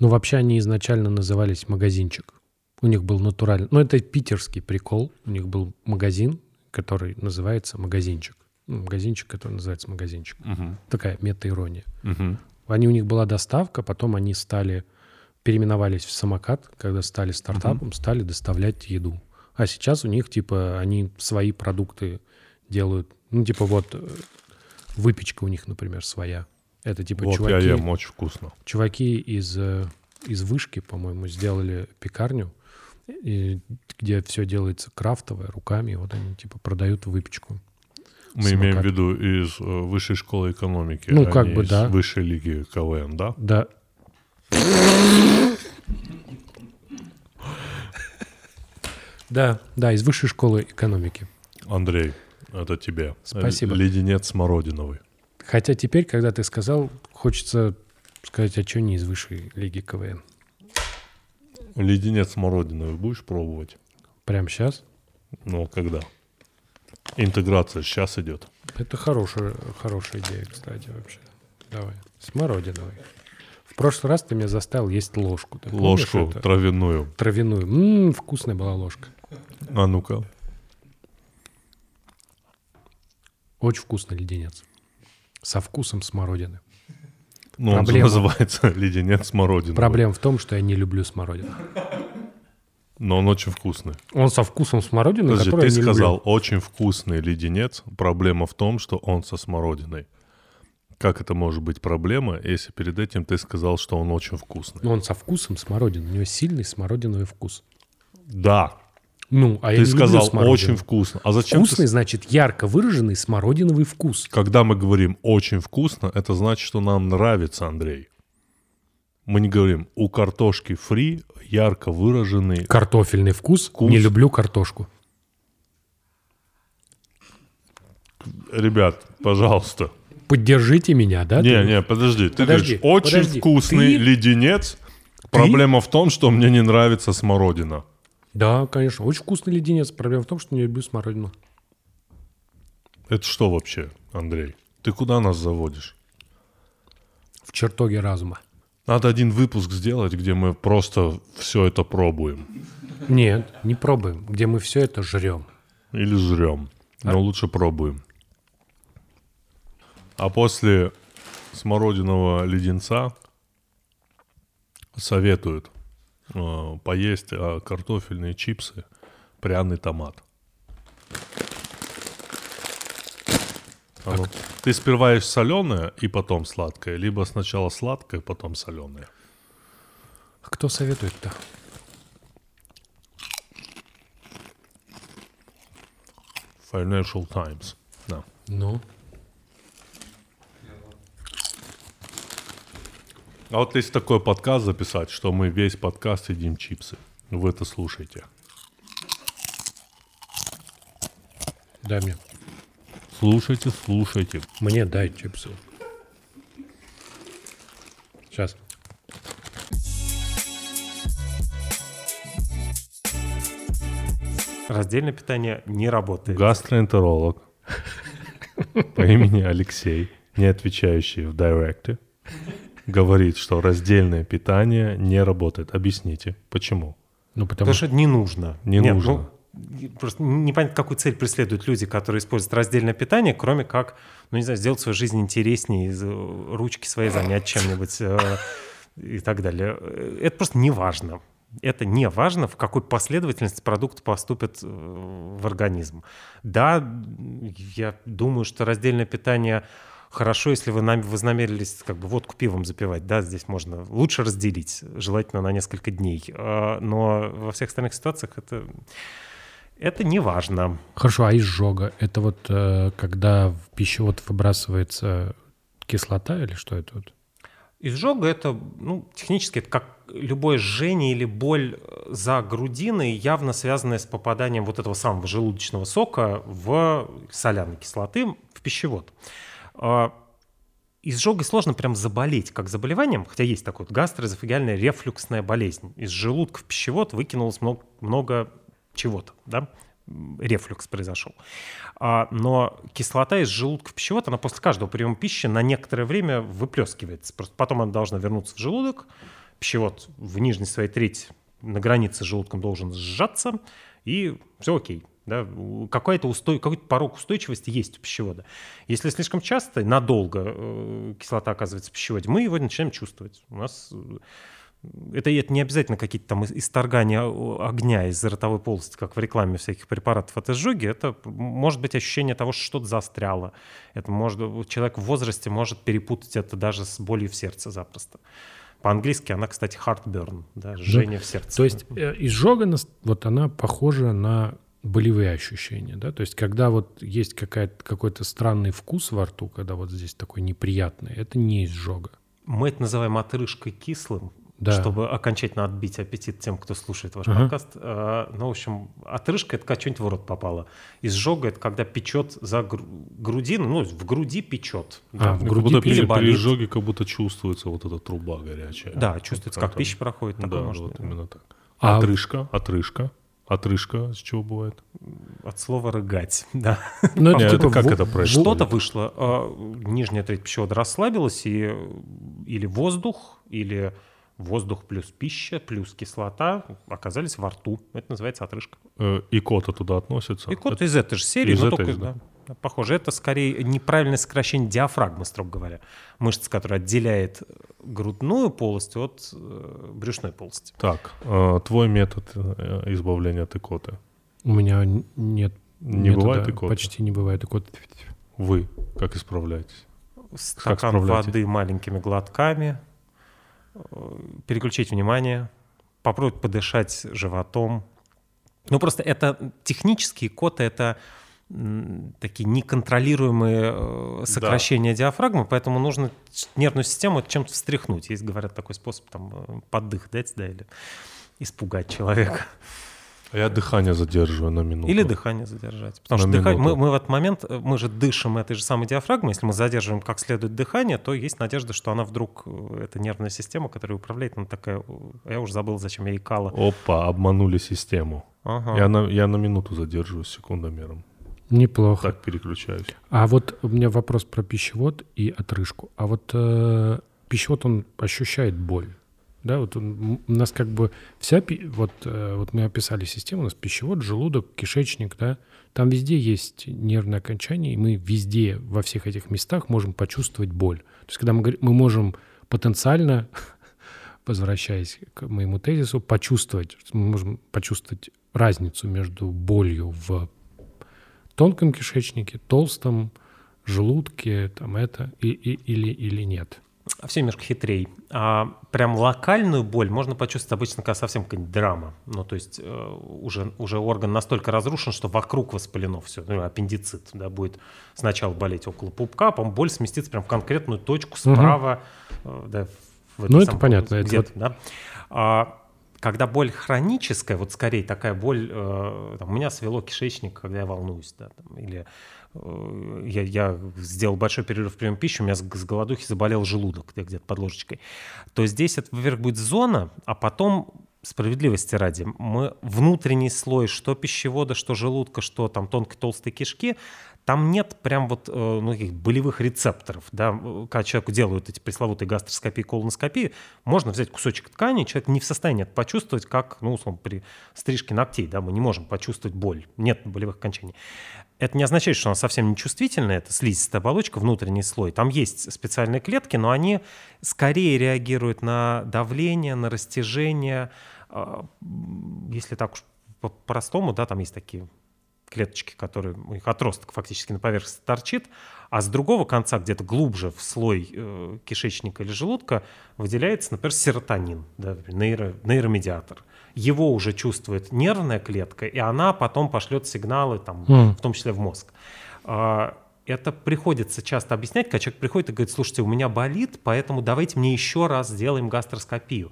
Ну, вообще они изначально назывались магазинчик. У них был натуральный... Ну, это питерский прикол. У них был магазин, который называется магазинчик. Ну, магазинчик, который называется магазинчик. Такая мета-ирония. Мгм. Они, у них была доставка, потом они стали... Переименовались в самокат, когда стали стартапом, стали доставлять еду. А сейчас у них, типа, они свои продукты делают. Ну, типа, вот э, выпечка у них, например, своя. Это типа Вот чуваки... я ем, очень вкусно. Чуваки из, э, из вышки, по-моему, сделали пекарню, и- где все делается крафтовое, руками. и Вот они типа продают выпечку. Мы имеем в Самокат. виду из э, высшей школы экономики, Ну, а как не бы из да. высшей лиги КВН, да? Да. Да, да, из высшей школы экономики. Андрей, это тебе. Спасибо. Леденец смородиновый. Хотя теперь, когда ты сказал, хочется сказать, а что не из высшей лиги КВН? Леденец смородиновый будешь пробовать? Прямо сейчас? Ну, когда? Интеграция сейчас идет. Это хорошая, хорошая идея, кстати, вообще. Давай. Смородиновый. В прошлый раз ты меня заставил есть ложку. Ты Ложку это? травяную. Травяную. М, вкусная была ложка. А ну-ка. Очень вкусный леденец. Со вкусом смородины. Ну, он же Проблема. называется леденец смородиновый. Проблема в том, что я не люблю смородину. Но он очень вкусный. Он со вкусом смородины, Подожди, ты я сказал, люблю. очень вкусный леденец. Проблема в том, что он со смородиной. Как это может быть проблема, если перед этим ты сказал, что он очень вкусный? Но он со вкусом смородины. У него сильный смородиновый вкус. Да, Ну, а я ты люблю сказал очень вкусно. А зачем ты Вкусный, значит, ярко выраженный смородиновый вкус. Когда мы говорим очень вкусно, это значит, что нам нравится, Андрей. Мы не говорим у картошки фри ярко выраженный. Картофельный вкус. Вкус. Не люблю картошку. Ребят, пожалуйста. Поддержите меня, да? не, ты? не, подожди. Ты Подожди, говоришь, очень подожди. вкусный Ты- леденец. Проблема в том, что мне не нравится смородина. Да, конечно. Очень вкусный леденец. Проблема в том, что не люблю смородину. Это что вообще, Андрей? Ты куда нас заводишь? В чертоге разума. Надо один выпуск сделать, где мы просто все это пробуем. Нет, не пробуем. Где мы все это жрем. Или жрем. Но лучше пробуем. А после смородиного леденца советуют э, поесть э, картофельные чипсы, пряный томат. А Ты сперва ешь соленое и потом сладкое, либо сначала сладкое, потом соленое. А кто советует-то? Financial Times. Да. Ну, А вот если такой подкаст записать, что мы весь подкаст едим чипсы, вы это слушаете. дай мне. Слушайте, слушайте. Мне дай чипсы. Сейчас. Раздельное питание не работает. Гастроэнтеролог по имени Алексей, не отвечающий в директе, говорит, что раздельное питание не работает. Объясните, почему? Ну, потому Потому что не нужно. Не Нет, нужно. ну, просто непонятно, какую цель преследуют люди, которые используют раздельное питание, кроме как, ну, не знаю, сделать свою жизнь интереснее, э, ручки своей занять чем-нибудь э, и так далее. Э, Это просто не важно. Это не важно, в какой последовательности продукт поступит э, в организм. Да, я думаю, что раздельное питание хорошо, если вы нам- вознамерились как бы водку пивом запивать. Да, здесь можно лучше разделить, желательно на несколько дней. Но во всех остальных ситуациях это, это не важно. Хорошо, а изжога? Это вот э, когда в пищевод выбрасывается кислота или что это вот? Изжога это, ну, технически это как любое жжение или боль за грудиной, явно связанная с попаданием вот этого самого желудочного сока в соляной кислоты в пищевод. А, Изжогой сложно прям заболеть как заболеванием, хотя есть такой вот гастроэзофагиальная рефлюксная болезнь. Из желудка в пищевод выкинулось много, много чего-то, да, рефлюкс произошел. А, но кислота из желудка в пищевод, она после каждого приема пищи на некоторое время выплескивается. Просто потом она должна вернуться в желудок. Пищевод в нижней своей трети на границе с желудком должен сжаться, и все окей. Да, какой-то, устой, какой-то порог устойчивости есть у пищевода. Если слишком часто, надолго э, кислота оказывается в пищеводе, мы его начинаем чувствовать. У нас э, это, это не обязательно какие-то там исторгания огня из ротовой полости, как в рекламе всяких препаратов от изжоги. Это может быть ощущение того, что что-то застряло. Это может, человек в возрасте может перепутать это даже с болью в сердце запросто. По-английски она, кстати, heartburn, да, жжение в сердце. То есть э, изжога, вот она похожа на болевые ощущения, да? То есть когда вот есть какой-то странный вкус во рту, когда вот здесь такой неприятный, это не изжога. Мы это называем отрыжкой кислым, Да. чтобы окончательно отбить аппетит тем, кто слушает ваш Ага. подкаст. А, Ну, в общем, отрыжка — это когда что-нибудь в рот попало. Изжога — это когда печет за гру- грудину, ну, в груди печет. А, в Как груди будто или при, изжоге как будто чувствуется вот эта труба горячая. Да, чувствуется, как Какая-то- пища проходит. Да, может вот быть. именно так. А- Отрыжка, отрыжка. Отрыжка с чего бывает? От слова «рыгать», да. Ну, Не, это как во- это происходит? Что-то вышло, а, нижняя треть пищевода расслабилась, и или воздух, или воздух плюс пища, плюс кислота оказались во рту. Это называется отрыжка. Э, И кота туда относится. И код Это- из этой же серии, из но этой только, же, да. да, похоже. Это скорее неправильное сокращение диафрагмы, строго говоря. Мышца, которая отделяет грудную полость от э, брюшной полости. Так, э, твой метод избавления от икоты. У меня нет Не метода, бывает икоты? Почти не бывает икоты. Вы как исправляетесь? Стакан справляетесь? воды маленькими глотками, переключить внимание, попробовать подышать животом. Ну, просто это технические коты, это такие неконтролируемые э, сокращения диафрагмы, поэтому нужно нервную систему чем-то встряхнуть. Есть, говорят, такой способ, там, э, поддых дать, да, или испугать человека. А я дыхание задерживаю на минуту. Или дыхание задержать. Потому На что дыхание, мы, мы в этот момент, э, мы же дышим этой же самой диафрагмой. Если мы задерживаем как следует дыхание, то есть надежда, что она вдруг, э, это нервная система, которая управляет, она такая, я уже забыл, зачем я икала. Опа, обманули систему. Ага. Я, на, я на минуту задерживаю секундомером. Неплохо. Так переключаюсь. А вот у меня вопрос про пищевод и отрыжку. А вот э, пищевод, он ощущает боль. Да, вот у нас как бы вся, вот, э, вот мы описали систему, у нас пищевод, желудок, кишечник, да, там везде есть нервное окончание, и мы везде, во всех этих местах можем почувствовать боль. То есть когда мы, говорим- мы можем потенциально, возвращаясь к моему тезису, почувствовать, мы можем почувствовать разницу между болью в тонком кишечнике, толстом, желудке, там это, и, и- или, или нет. Все немножко хитрей. А прям локальную боль можно почувствовать обычно, когда совсем какая-нибудь драма. Ну, то есть э, уже, уже орган настолько разрушен, что вокруг воспалено все. Ну, аппендицит, да, будет сначала болеть около пупка, а потом боль сместится прям в конкретную точку справа. э, да, в Ну, это самой- понятно, это да. А, когда боль хроническая, вот скорее такая боль, э, там, у меня свело кишечник, когда я волнуюсь, да, там, или я, я сделал большой перерыв в прием пищи, у меня с, с голодухи заболел желудок где- где-то под ложечкой, то здесь это, во-первых, будет зона, а потом справедливости ради, мы внутренний слой, что пищевода, что желудка, что там тонкой толстой кишки, там нет прям вот э, ну, таких болевых рецепторов. Да? Э, Когда человеку делают эти пресловутые гастроскопии, колоноскопии, можно взять кусочек ткани, человек не в состоянии это почувствовать, как, ну, условно, при стрижке ногтей, да, мы не можем почувствовать боль, нет болевых окончаний. Это не означает, что она совсем не чувствительная, это слизистая оболочка, внутренний слой. Там есть специальные клетки, но они скорее реагируют на давление, на растяжение. А, Если так уж по-простому, да, там есть такие клеточки, которые, у них отросток фактически на поверхности торчит, а с другого конца, где-то глубже в слой э, кишечника или желудка, выделяется, например, серотонин, да, нейро- нейромедиатор. Его уже чувствует нервная клетка, и она потом пошлет сигналы, там, Мгм. в том числе в мозг. А, Это приходится часто объяснять, когда человек приходит и говорит, слушайте, у меня болит, поэтому давайте мне еще раз сделаем гастроскопию.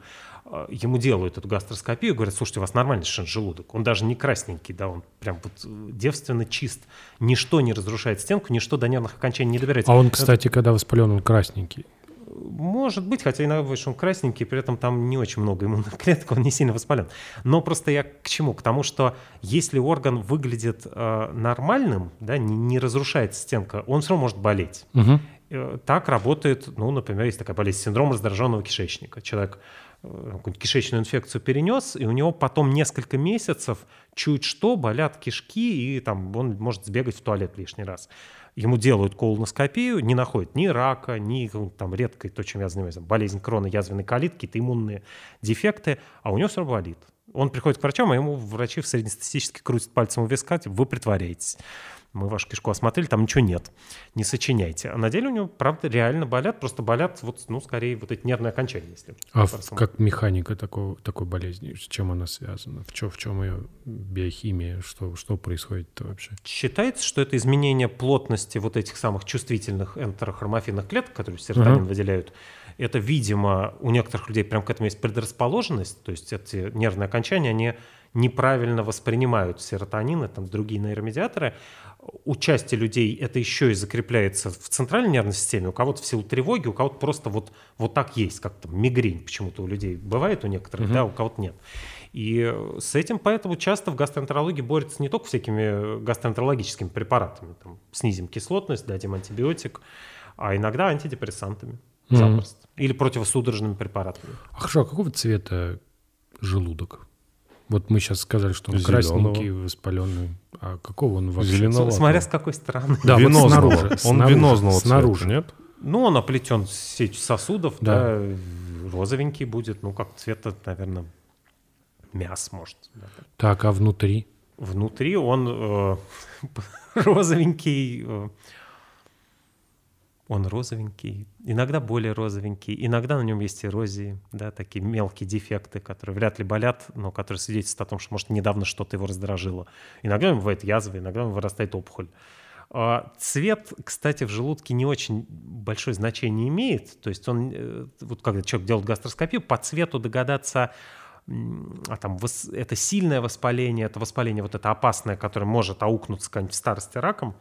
А, Ему делают эту гастроскопию, говорят, слушайте, у вас нормальный совершенно желудок. Он даже не красненький, да, он прям вот э, девственно чист. Ничто не разрушает стенку, ничто до нервных окончаний не добирается. А он, Это кстати, когда воспален, он красненький. может быть, хотя иногда бывает, что он красненький, при этом там не очень много иммунных клеток, он не сильно воспален. Но просто я к чему? К тому, что если орган выглядит э, нормальным, да, не, не разрушается стенка, он все равно может болеть. Э, Так работает, ну, например, есть такая болезнь, синдром раздраженного кишечника. Человек э, какую-нибудь кишечную инфекцию перенес, и у него потом несколько месяцев чуть что болят кишки, и там он может сбегать в туалет лишний раз. Ему делают колоноскопию, не находят ни рака, ни какой-нибудь там редкой, то, чем я занимаюсь, болезнь крона, язвенной колит, какие-то иммунные дефекты, а у него все равно болит. Он приходит к врачам, а ему врачи в среднестатистически крутят пальцем у виска, типа, вы притворяетесь. Мы вашу кишку осмотрели, там ничего нет. Не сочиняйте. А на деле у него, правда, реально болят, просто болят, вот, ну, скорее, вот эти нервные окончания. Если А в- как механика такого, такой болезни? С чем она связана? В чем, в чем ее биохимия? Что, что происходит вообще? Считается, что это изменение плотности вот этих самых чувствительных энтерохромофильных клеток, которые серотонин Ага. выделяют. Это, видимо, у некоторых людей прям к этому есть предрасположенность, то есть эти нервные окончания, они неправильно воспринимают серотонин и там другие нейромедиаторы. У части людей это еще и закрепляется в центральной нервной системе, у кого-то в силу тревоги, у кого-то просто вот, вот так есть, как там мигрень почему-то у людей бывает у некоторых, да, у кого-то нет. И э, с этим поэтому часто в гастроэнтерологии борются не только всякими гастроэнтерологическими препаратами, там, снизим кислотность, дадим антибиотик, а иногда антидепрессантами запросто. Или противосудорожными препаратами. А хорошо, а какого цвета желудок? Вот мы сейчас сказали, что он Зелёного. красненький, воспаленный. А какого он вообще? Зеленоватого. Смотря с какой стороны. Да, вот Венозного. снаружи. Он снаружи, венозного снаружи. цвета, нет? Ну, он оплетен сеть сосудов, Да. да. розовенький будет, ну, как цвета, наверное, мяс, может. да. Так, а внутри? Внутри он э, розовенький, э, он розовенький, иногда более розовенький, иногда на нем есть эрозии, да, такие мелкие дефекты, которые вряд ли болят, но которые свидетельствуют о том, что, может, недавно что-то его раздражило. Иногда он бывает язвы, иногда он вырастает опухоль. А Цвет, кстати, в желудке не очень большое значение имеет. То есть он, э, вот когда человек делает гастроскопию, по цвету догадаться, а там это сильное воспаление, это воспаление вот это опасное, которое может аукнуться в старости раком,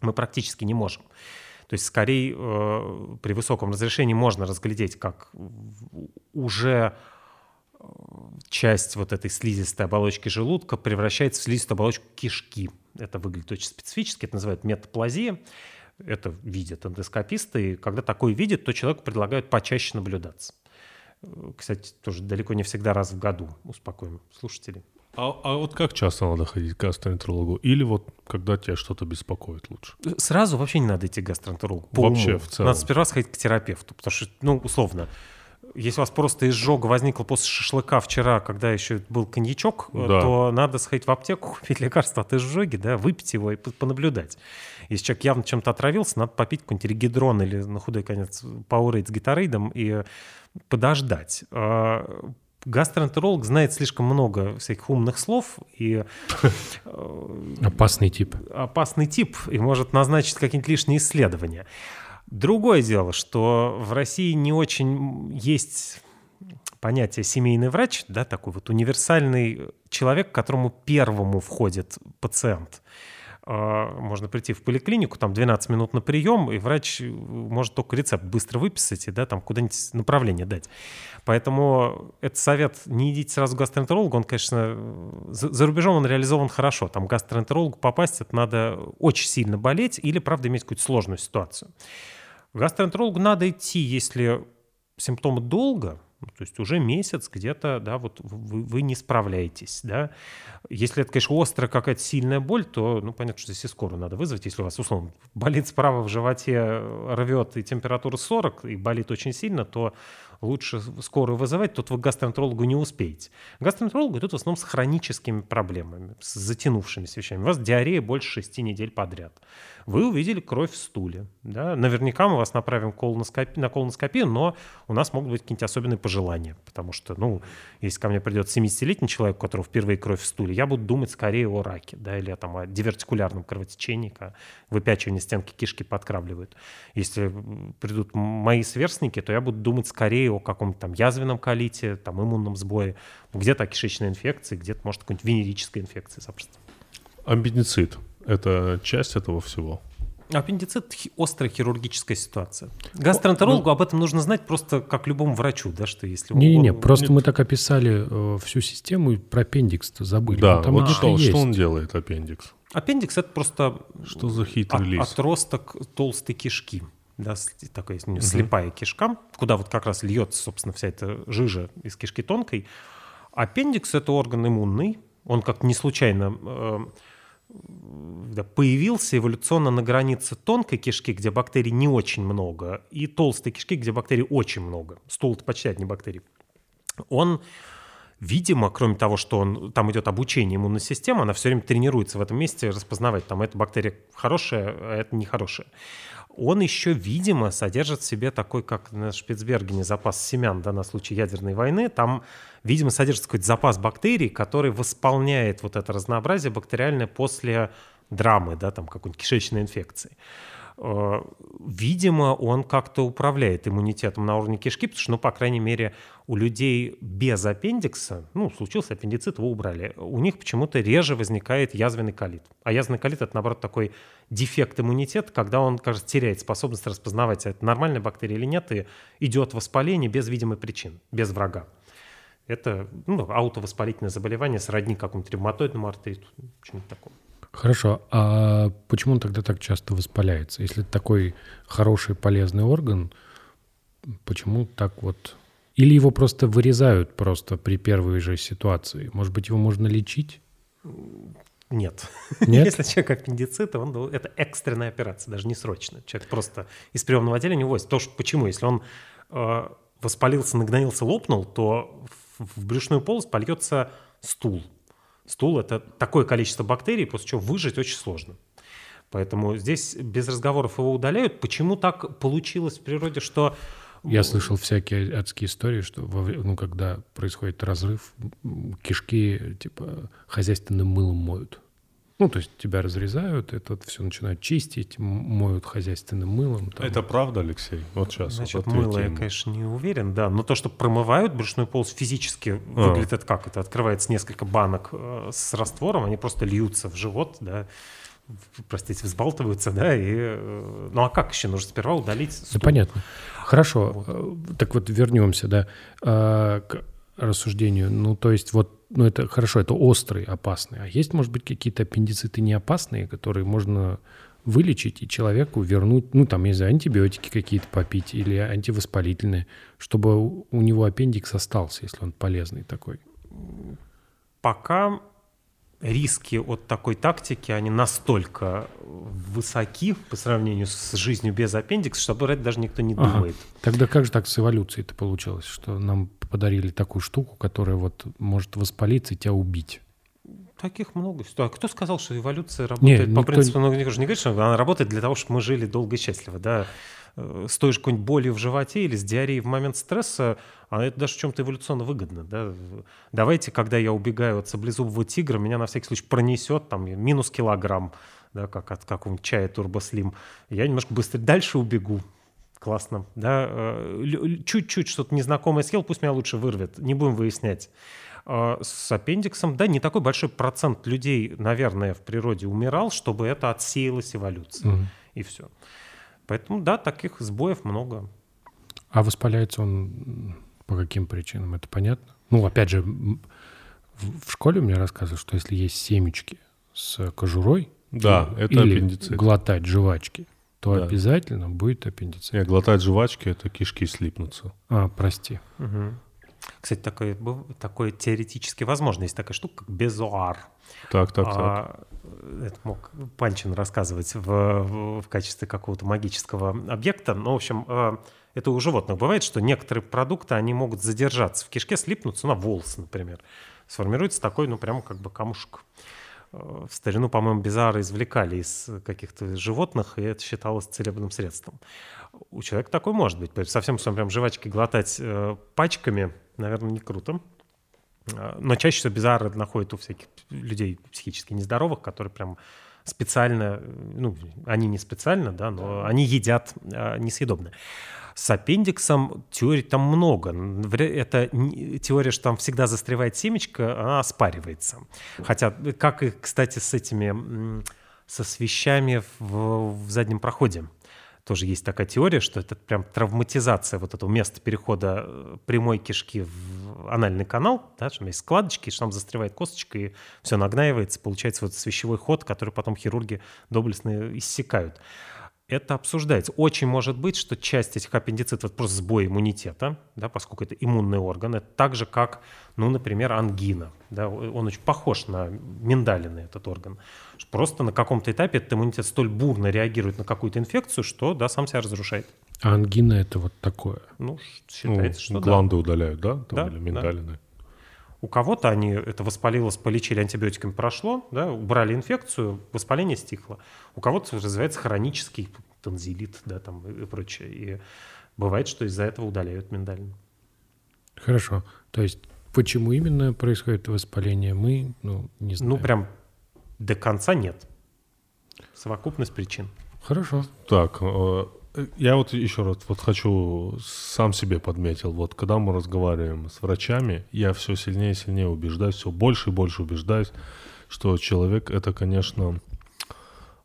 мы практически не можем. То есть скорее э, при высоком разрешении можно разглядеть, как уже э, часть вот этой слизистой оболочки желудка превращается в слизистую оболочку кишки. Это выглядит очень специфически, это называют метаплазия. Это видят эндоскописты, и когда такое видят, то человеку предлагают почаще наблюдаться. Э, кстати, тоже далеко не всегда раз в году, успокоим слушателей. А, а вот как часто надо ходить к гастроэнтерологу? Или вот когда тебя что-то беспокоит лучше? Сразу вообще не надо идти к гастроэнтерологу. Вообще уму. в целом. Надо сперва сходить к терапевту, потому что, ну, условно, если у вас просто изжога возникла после шашлыка вчера, когда еще был коньячок, да. то надо сходить в аптеку, купить лекарство от изжоги, да, выпить его и понаблюдать. Если человек явно чем-то отравился, надо попить какой-нибудь регидрон или на худой конец Powerade с гитарейдом и подождать. Гастроэнтеролог знает слишком много всяких умных слов и... Э, опасный тип. Опасный тип и может назначить какие-нибудь лишние исследования. Другое дело, что в России не очень есть понятие семейный врач, да, такой вот универсальный человек, к которому первому входит пациент. А, можно прийти в поликлинику, там 12 минут на прием, и врач может только рецепт быстро выписать и да, там куда-нибудь направление дать. Поэтому этот совет не идите сразу к гастроэнтерологу, он, конечно, за, за рубежом он реализован хорошо. Там гастроэнтерологу попасть, это надо очень сильно болеть или, правда, иметь какую-то сложную ситуацию. К гастроэнтерологу надо идти, если симптомы долго, то есть уже месяц где-то, да, вот вы, вы не справляетесь, да. Если это, конечно, острая какая-то сильная боль, то, ну, понятно, что здесь и скорую надо вызвать. Если у вас, условно, болит справа в животе, рвет и температура 40, и болит очень сильно, то лучше скорую вызывать, тут вы к гастроэнтерологу не успеете. Гастроэнтерологу идут в основном с хроническими проблемами, с затянувшимися вещами. У вас диарея больше 6 недель подряд. Вы увидели кровь в стуле. Да? Наверняка мы вас направим колоноскопи, на колоноскопию, но у нас могут быть какие-нибудь особенные пожелания. Потому что, ну, если ко мне придет 70-летний человек, у которого впервые кровь в стуле, я буду думать скорее о раке, да, или там, о дивертикулярном кровотечении, выпячивание стенки кишки подкравливают. Если придут мои сверстники, то я буду думать скорее о каком-то там язвенном колите, там иммунном сбое, где-то о кишечной инфекции, где-то, может, какой-нибудь венерической инфекции запросто. Амбидицит – это часть этого всего? Аппендицит – острая хирургическая ситуация. Гастроэнтерологу ну, об этом нужно знать просто как любому врачу, да, что если... Не-не-не, просто нет... мы так описали э, всю систему и про аппендикс-то забыли. Да, там вот что, что он делает, аппендикс? Аппендикс – это просто... Что за хитрый лис? Отросток толстой кишки да, такая угу. слепая кишка, куда вот как раз льется, собственно, вся эта жижа из кишки тонкой. Аппендикс – это орган иммунный, он как не случайно э, да, появился эволюционно на границе тонкой кишки, где бактерий не очень много, и толстой кишки, где бактерий очень много. Стул – это почти одни бактерии. Он видимо, кроме того, что он, там идет обучение иммунной системы, она все время тренируется в этом месте распознавать, там, эта бактерия хорошая, а это нехорошая он еще, видимо, содержит в себе такой, как на Шпицбергене запас семян да, на случай ядерной войны. Там, видимо, содержится какой-то запас бактерий, который восполняет вот это разнообразие бактериальное после драмы, да, там какой-нибудь кишечной инфекции. Э, видимо, он как-то управляет иммунитетом на уровне кишки, потому что, ну, по крайней мере, у людей без аппендикса, ну, случился аппендицит, его убрали, у них почему-то реже возникает язвенный колит. А язвенный колит – это, наоборот, такой дефект иммунитета, когда он, кажется, теряет способность распознавать, это нормальная бактерия или нет, и идет воспаление без видимой причины, без врага. Это ну, аутовоспалительное заболевание сродни какому-то ревматоидному артриту, чему-то такому. Хорошо, а почему он тогда так часто воспаляется? Если это такой хороший полезный орган, почему так вот... Или его просто вырезают просто при первой же ситуации? Может быть, его можно лечить? Нет. Нет? Если человек аппендицит, он, это экстренная операция, даже не срочно. Человек просто из приемного отделения увозит. То, что, почему? Если он э, воспалился, нагноился, лопнул, то в, в брюшную полость польется стул стул – это такое количество бактерий, после чего выжить очень сложно. Поэтому здесь без разговоров его удаляют. Почему так получилось в природе, что... Я слышал всякие адские истории, что во, ну, когда происходит разрыв, кишки типа хозяйственным мылом моют. Ну, то есть тебя разрезают, это все начинают чистить, моют хозяйственным мылом. там. Это правда, Алексей? Вот сейчас. Насчет вот ответьте я, конечно, не уверен, да. Но то, что промывают брюшную полость физически, А. выглядит как? Это открывается несколько банок э, с раствором, они просто льются в живот, да, простите, взбалтываются, да, и... э, Ну а как еще? Нужно сперва удалить Да, стул. понятно. Хорошо. Э, Так вот, вернемся, да, к рассуждению. Ну, то есть вот, ну, это хорошо, это острый, опасный. А есть, может быть, какие-то аппендициты не опасные, которые можно вылечить и человеку вернуть, ну, там, не знаю, антибиотики какие-то попить или антивоспалительные, чтобы у него аппендикс остался, если он полезный такой. Пока риски от такой тактики, они настолько высоки по сравнению с жизнью без аппендикса, что об этом даже никто не Ага. думает. Тогда как же так с эволюцией-то получилось, что нам подарили такую штуку, которая вот может воспалиться и тебя убить? Таких много. А кто сказал, что эволюция работает по никто принципу, ну, никто же не говорит, что она работает для того, чтобы мы жили долго и счастливо, да. Э, С той же какой-нибудь болью в животе или с диареей в момент стресса, а это даже в чем-то эволюционно выгодно, да. Давайте, когда я убегаю от саблезубого тигра, меня на всякий случай пронесет там минус килограмм, да, как от какого-нибудь чая турбослим. Я немножко быстрее дальше убегу. Классно, да. Э, Чуть-чуть что-то незнакомое съел, пусть меня лучше вырвет. Не будем выяснять. А С аппендиксом, да, не такой большой процент людей, наверное, в природе умирал, чтобы это отсеялась эволюция. Мгм. И все. Поэтому, да, таких сбоев много. А воспаляется он по каким причинам? Это понятно? Ну, опять же, в школе мне рассказывают, что если есть семечки с кожурой Да, и- это или аппендицит. глотать жвачки, то Да. обязательно будет аппендицит. Не, глотать жвачки, это кишки слипнутся. А, прости. Мгм. Кстати, такое, быв- такое теоретически возможно. Есть такая штука, как безуар. Так, так, так. А, это мог Панчин рассказывать в, в- в качестве какого-то магического объекта. Ну, в общем, э, это у животных бывает, что некоторые продукты, они могут задержаться в кишке, слипнуться на волос, например. Сформируется такой, ну, прямо как бы камушек. Э, В старину, по-моему, безары извлекали из каких-то животных, и это считалось целебным средством. У человека такой может быть. Совсем своем прям жвачки глотать э, пачками, наверное, не круто. А, Но чаще всего безары находят у всяких людей психически нездоровых, которые прям специально, э, ну, они не специально, да, но они едят несъедобное. С аппендиксом теорий там много. Это теория, что там всегда застревает семечко, она оспаривается. Хотя, как и, кстати, с этими, со свещами в, в заднем проходе. Тоже есть такая теория, что это прям травматизация вот этого места перехода э, прямой кишки в анальный канал, да, что есть складочки, что там застревает косточка, и все нагнаивается, получается вот свещевой ход, который потом хирурги доблестно иссякают. Это обсуждается. Очень может быть, что часть этих аппендицитов это просто сбой иммунитета, да, поскольку это иммунный орган. Это так же, как, ну, например, ангина. Да, он очень похож на миндалины, этот орган. Просто на каком-то этапе этот иммунитет столь бурно реагирует на какую-то инфекцию, что да, сам себя разрушает. А ангина это вот такое. Ну, Ну, считается, что да. гланды удаляют, да? Там, Да, или да. У кого-то они это воспалилось, полечили антибиотиками, прошло, да, убрали инфекцию, воспаление стихло. У кого-то развивается хронический танзелит, да, там и, прочее. И бывает, что из-за этого удаляют миндалин. Хорошо. То есть почему именно происходит воспаление, мы ну, не знаем. Ну, прям до конца нет. Совокупность причин. Хорошо. Так, э, я вот еще раз вот хочу сам себе подметил, вот когда мы разговариваем с врачами, я все сильнее и сильнее убеждаюсь, все больше и больше убеждаюсь, что человек это, конечно,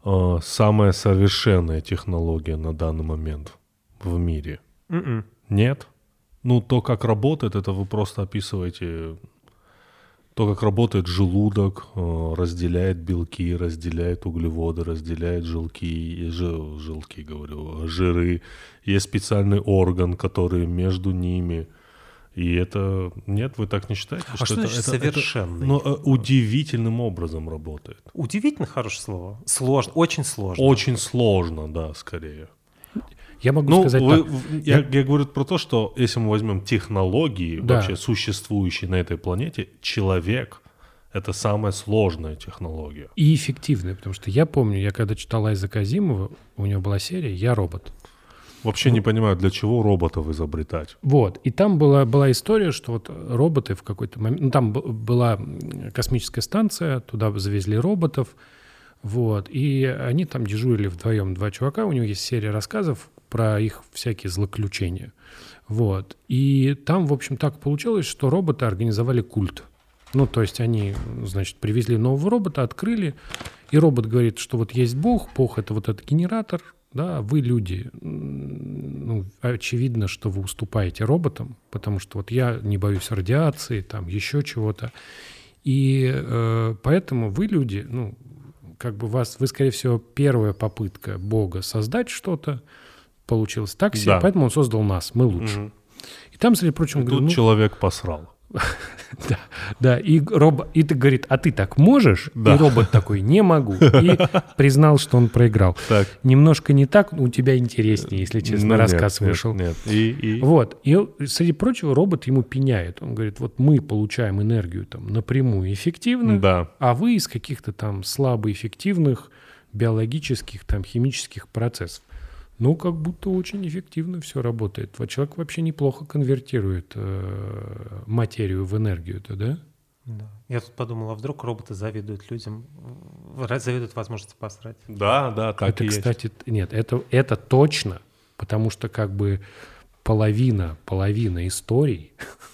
э, самая совершенная технология на данный момент в мире. Мгм. Нет? Ну, то, как работает, это вы просто описываете то, как работает желудок, э, разделяет белки, разделяет углеводы, разделяет желки, жи- желки, говорю, жиры. Есть специальный орган, который между ними. И это... Нет, вы так не считаете? А что значит совершенный? ну, э, удивительным образом работает. Удивительно хорошее слово. Сложно, очень сложно. Очень сложно, да, скорее. Я могу Ну, сказать вы- так. в- я, я говорю про то, что если мы возьмем технологии, Да. вообще существующие на этой планете, человек — это самая сложная технология. И эффективное, потому что я помню, я когда читал Айзека Азимова, у него была серия «Я робот». Вообще не понимаю, для чего роботов изобретать. Вот, и там была, была история, что вот роботы в какой-то момент... Ну, там была космическая станция, туда завезли роботов, Вот. И они там дежурили вдвоем, два чувака. У него есть серия рассказов про их всякие злоключения. Вот. И там, в общем, так получилось, что роботы организовали культ. Ну, то есть они, значит, привезли нового робота, открыли, и робот говорит, что вот есть Бог, Бог — это вот этот генератор, да, вы люди, ну, очевидно, что вы уступаете роботам, потому что вот я не боюсь радиации, там еще чего-то, и э, поэтому вы люди, ну, как бы вас, вы, скорее всего, первая попытка Бога создать что-то, получилось так себе, Да. поэтому он создал нас, мы лучше. Мгм. И там, среди прочего, он Тут говорит, ну, человек посрал. да, да, и, роб... и ты говорит, а ты так можешь? Да. И робот такой, не могу. И признал, что он проиграл. Так. Немножко не так, у тебя интереснее, если честно, Ну, нет, рассказ нет, вышел. Нет, И, и- Вот, и среди прочего робот ему пеняет. Он говорит, вот мы получаем энергию там напрямую эффективно, Да. а вы из каких-то там слабоэффективных биологических, там, химических процессов. Ну, как будто очень эффективно все работает. Человек вообще неплохо конвертирует э, материю в энергию-то, да? Да. Я тут подумал, а вдруг роботы завидуют людям, завидуют возможности посрать. Да, да, так это, и есть. кстати, т- нет, это, это точно, потому что как бы половина, половина историй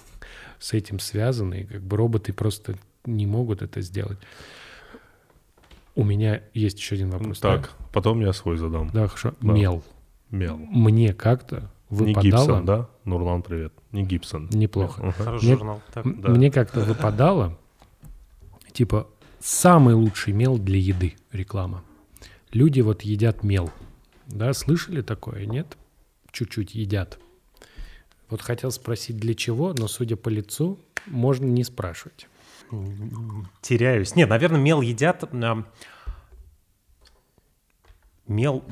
с этим связаны, и как бы роботы просто не могут это сделать. У меня есть еще один вопрос. да? Так, потом я свой задам. Да, хорошо. Да. Мел. Мел. Мне как-то Не выпадало... Гибсон, да? Нурлан, привет. Не Гибсон. Неплохо. Ага. Хороший Нет. журнал. Так. Да. Мне как-то выпадало, типа, самый лучший мел для еды, реклама. Люди вот едят мел. Да, слышали такое, нет? Чуть-чуть едят. Вот хотел спросить, для чего, но, судя по лицу, можно не спрашивать. Теряюсь. Нет, наверное, мел едят. Мел...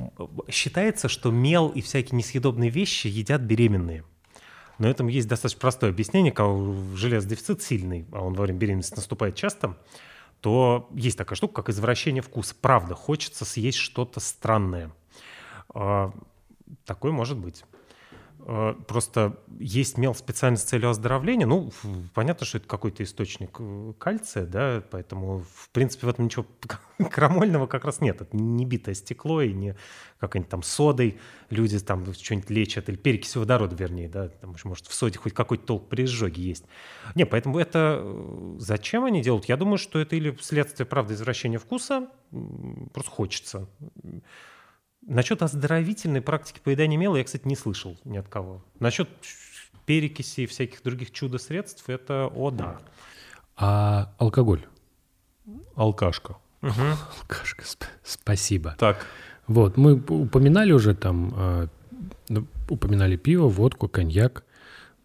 Считается, что мел и всякие несъедобные вещи едят беременные. Но этому есть достаточно простое объяснение. Когда железодефицит сильный, а он во время беременности наступает часто, то есть такая штука, как извращение вкуса. Правда, хочется съесть что-то странное. А, Такое может быть. А, Просто есть мел специально с целью оздоровления. Ну, понятно, что это какой-то источник э, кальция, да, поэтому, в принципе, в этом ничего крамольного как раз нет. Это не битое стекло и не как-нибудь там содой люди там что-нибудь лечат, или перекись водорода, вернее, да, там, может, в соде хоть какой-то толк при изжоге есть. Не, поэтому это э, зачем они делают? Я думаю, что это или следствие, правда, извращения вкуса, просто хочется. Насчет оздоровительной практики поедания мела я, кстати, не слышал ни от кого. Насчет перекиси и всяких других чудо-средств, это о да. А алкоголь? Алкашка. Алкашка, сп- спасибо. Так, Вот, мы упоминали уже там, э, ну, упоминали пиво, водку, коньяк,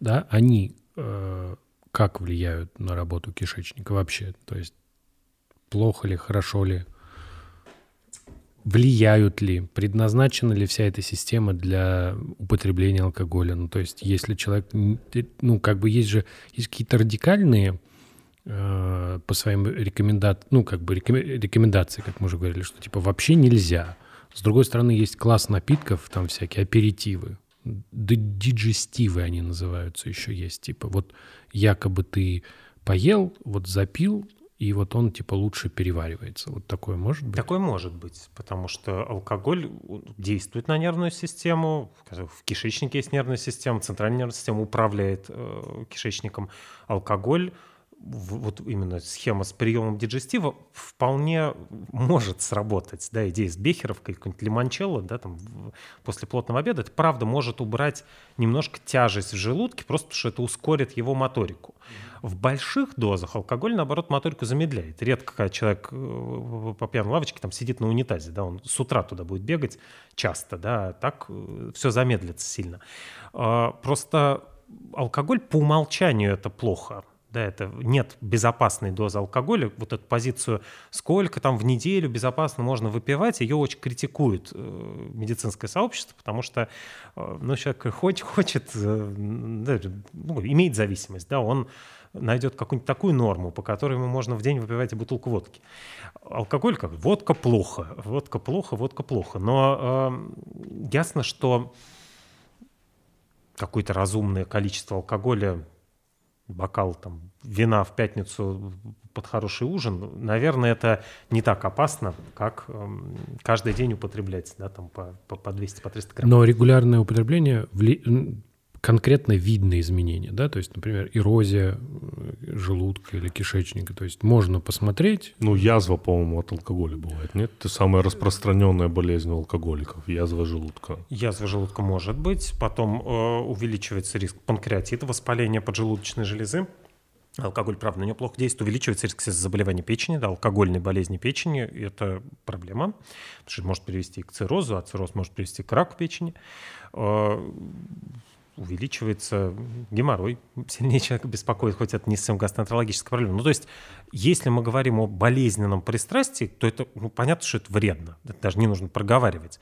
да, они э, как влияют на работу кишечника вообще? То есть плохо ли, хорошо ли? Влияют ли? Предназначена ли вся эта система для употребления алкоголя? Ну, то есть если человек, ну, как бы есть же, есть какие-то радикальные э, по своим рекомендациям, ну, как бы рекоме- рекомендации, как мы уже говорили, что типа вообще нельзя. С другой стороны, есть класс напитков, там всякие аперитивы, диджестивы они называются еще есть. Типа вот якобы ты поел, вот запил, и вот он типа лучше переваривается. Вот такое может быть? Такое может быть, потому что алкоголь действует на нервную систему, в кишечнике есть нервная система, центральная нервная система управляет э, кишечником. Алкоголь, вот именно схема с приемом диджестива вполне может сработать. Да, идея с бехеровкой, какой-нибудь лимончелло, да, там, после плотного обеда, это правда может убрать немножко тяжесть в желудке, просто потому что это ускорит его моторику. В больших дозах алкоголь, наоборот, моторику замедляет. Редко, когда человек э, по пьяной лавочке там сидит на унитазе, да, он с утра туда будет бегать часто, да, а так все замедлится сильно. А, Просто алкоголь по умолчанию это плохо. Да, это нет безопасной дозы алкоголя. Вот эту позицию, сколько там в неделю безопасно можно выпивать, ее очень критикует э, медицинское сообщество, потому что э, ну, человек хоть хочет, э, да, ну, имеет зависимость, да, он найдет какую-нибудь такую норму, по которой ему можно в день выпивать бутылку водки. Алкоголь как водка плохо, водка плохо, водка плохо. Но э, ясно, что какое-то разумное количество алкоголя, бокал там вина в пятницу под хороший ужин, наверное, это не так опасно, как эм, каждый день употреблять, да, там по, по, по 200, по 300 грамм. Но регулярное употребление вли... конкретно видно изменения, да, то есть, например, эрозия э, желудка или кишечника, то есть можно посмотреть, Ну, язва, по-моему, от алкоголя бывает, нет? Это самая распространенная болезнь у алкоголиков, язва желудка. Язва желудка может быть, потом э, увеличивается риск панкреатита, воспаления поджелудочной железы. Алкоголь, правда, на нее плохо действует. Увеличивается риск заболевания печени, да, алкогольной болезни печени. Это проблема, потому что это может привести к циррозу, а цирроз может привести к раку печени. Увеличивается геморрой, сильнее человека беспокоит, хоть это не совсем гастроэнтерологическая проблема. Ну, то есть, если мы говорим о болезненном пристрастии, то это, ну, понятно, что это вредно, это даже не нужно проговаривать.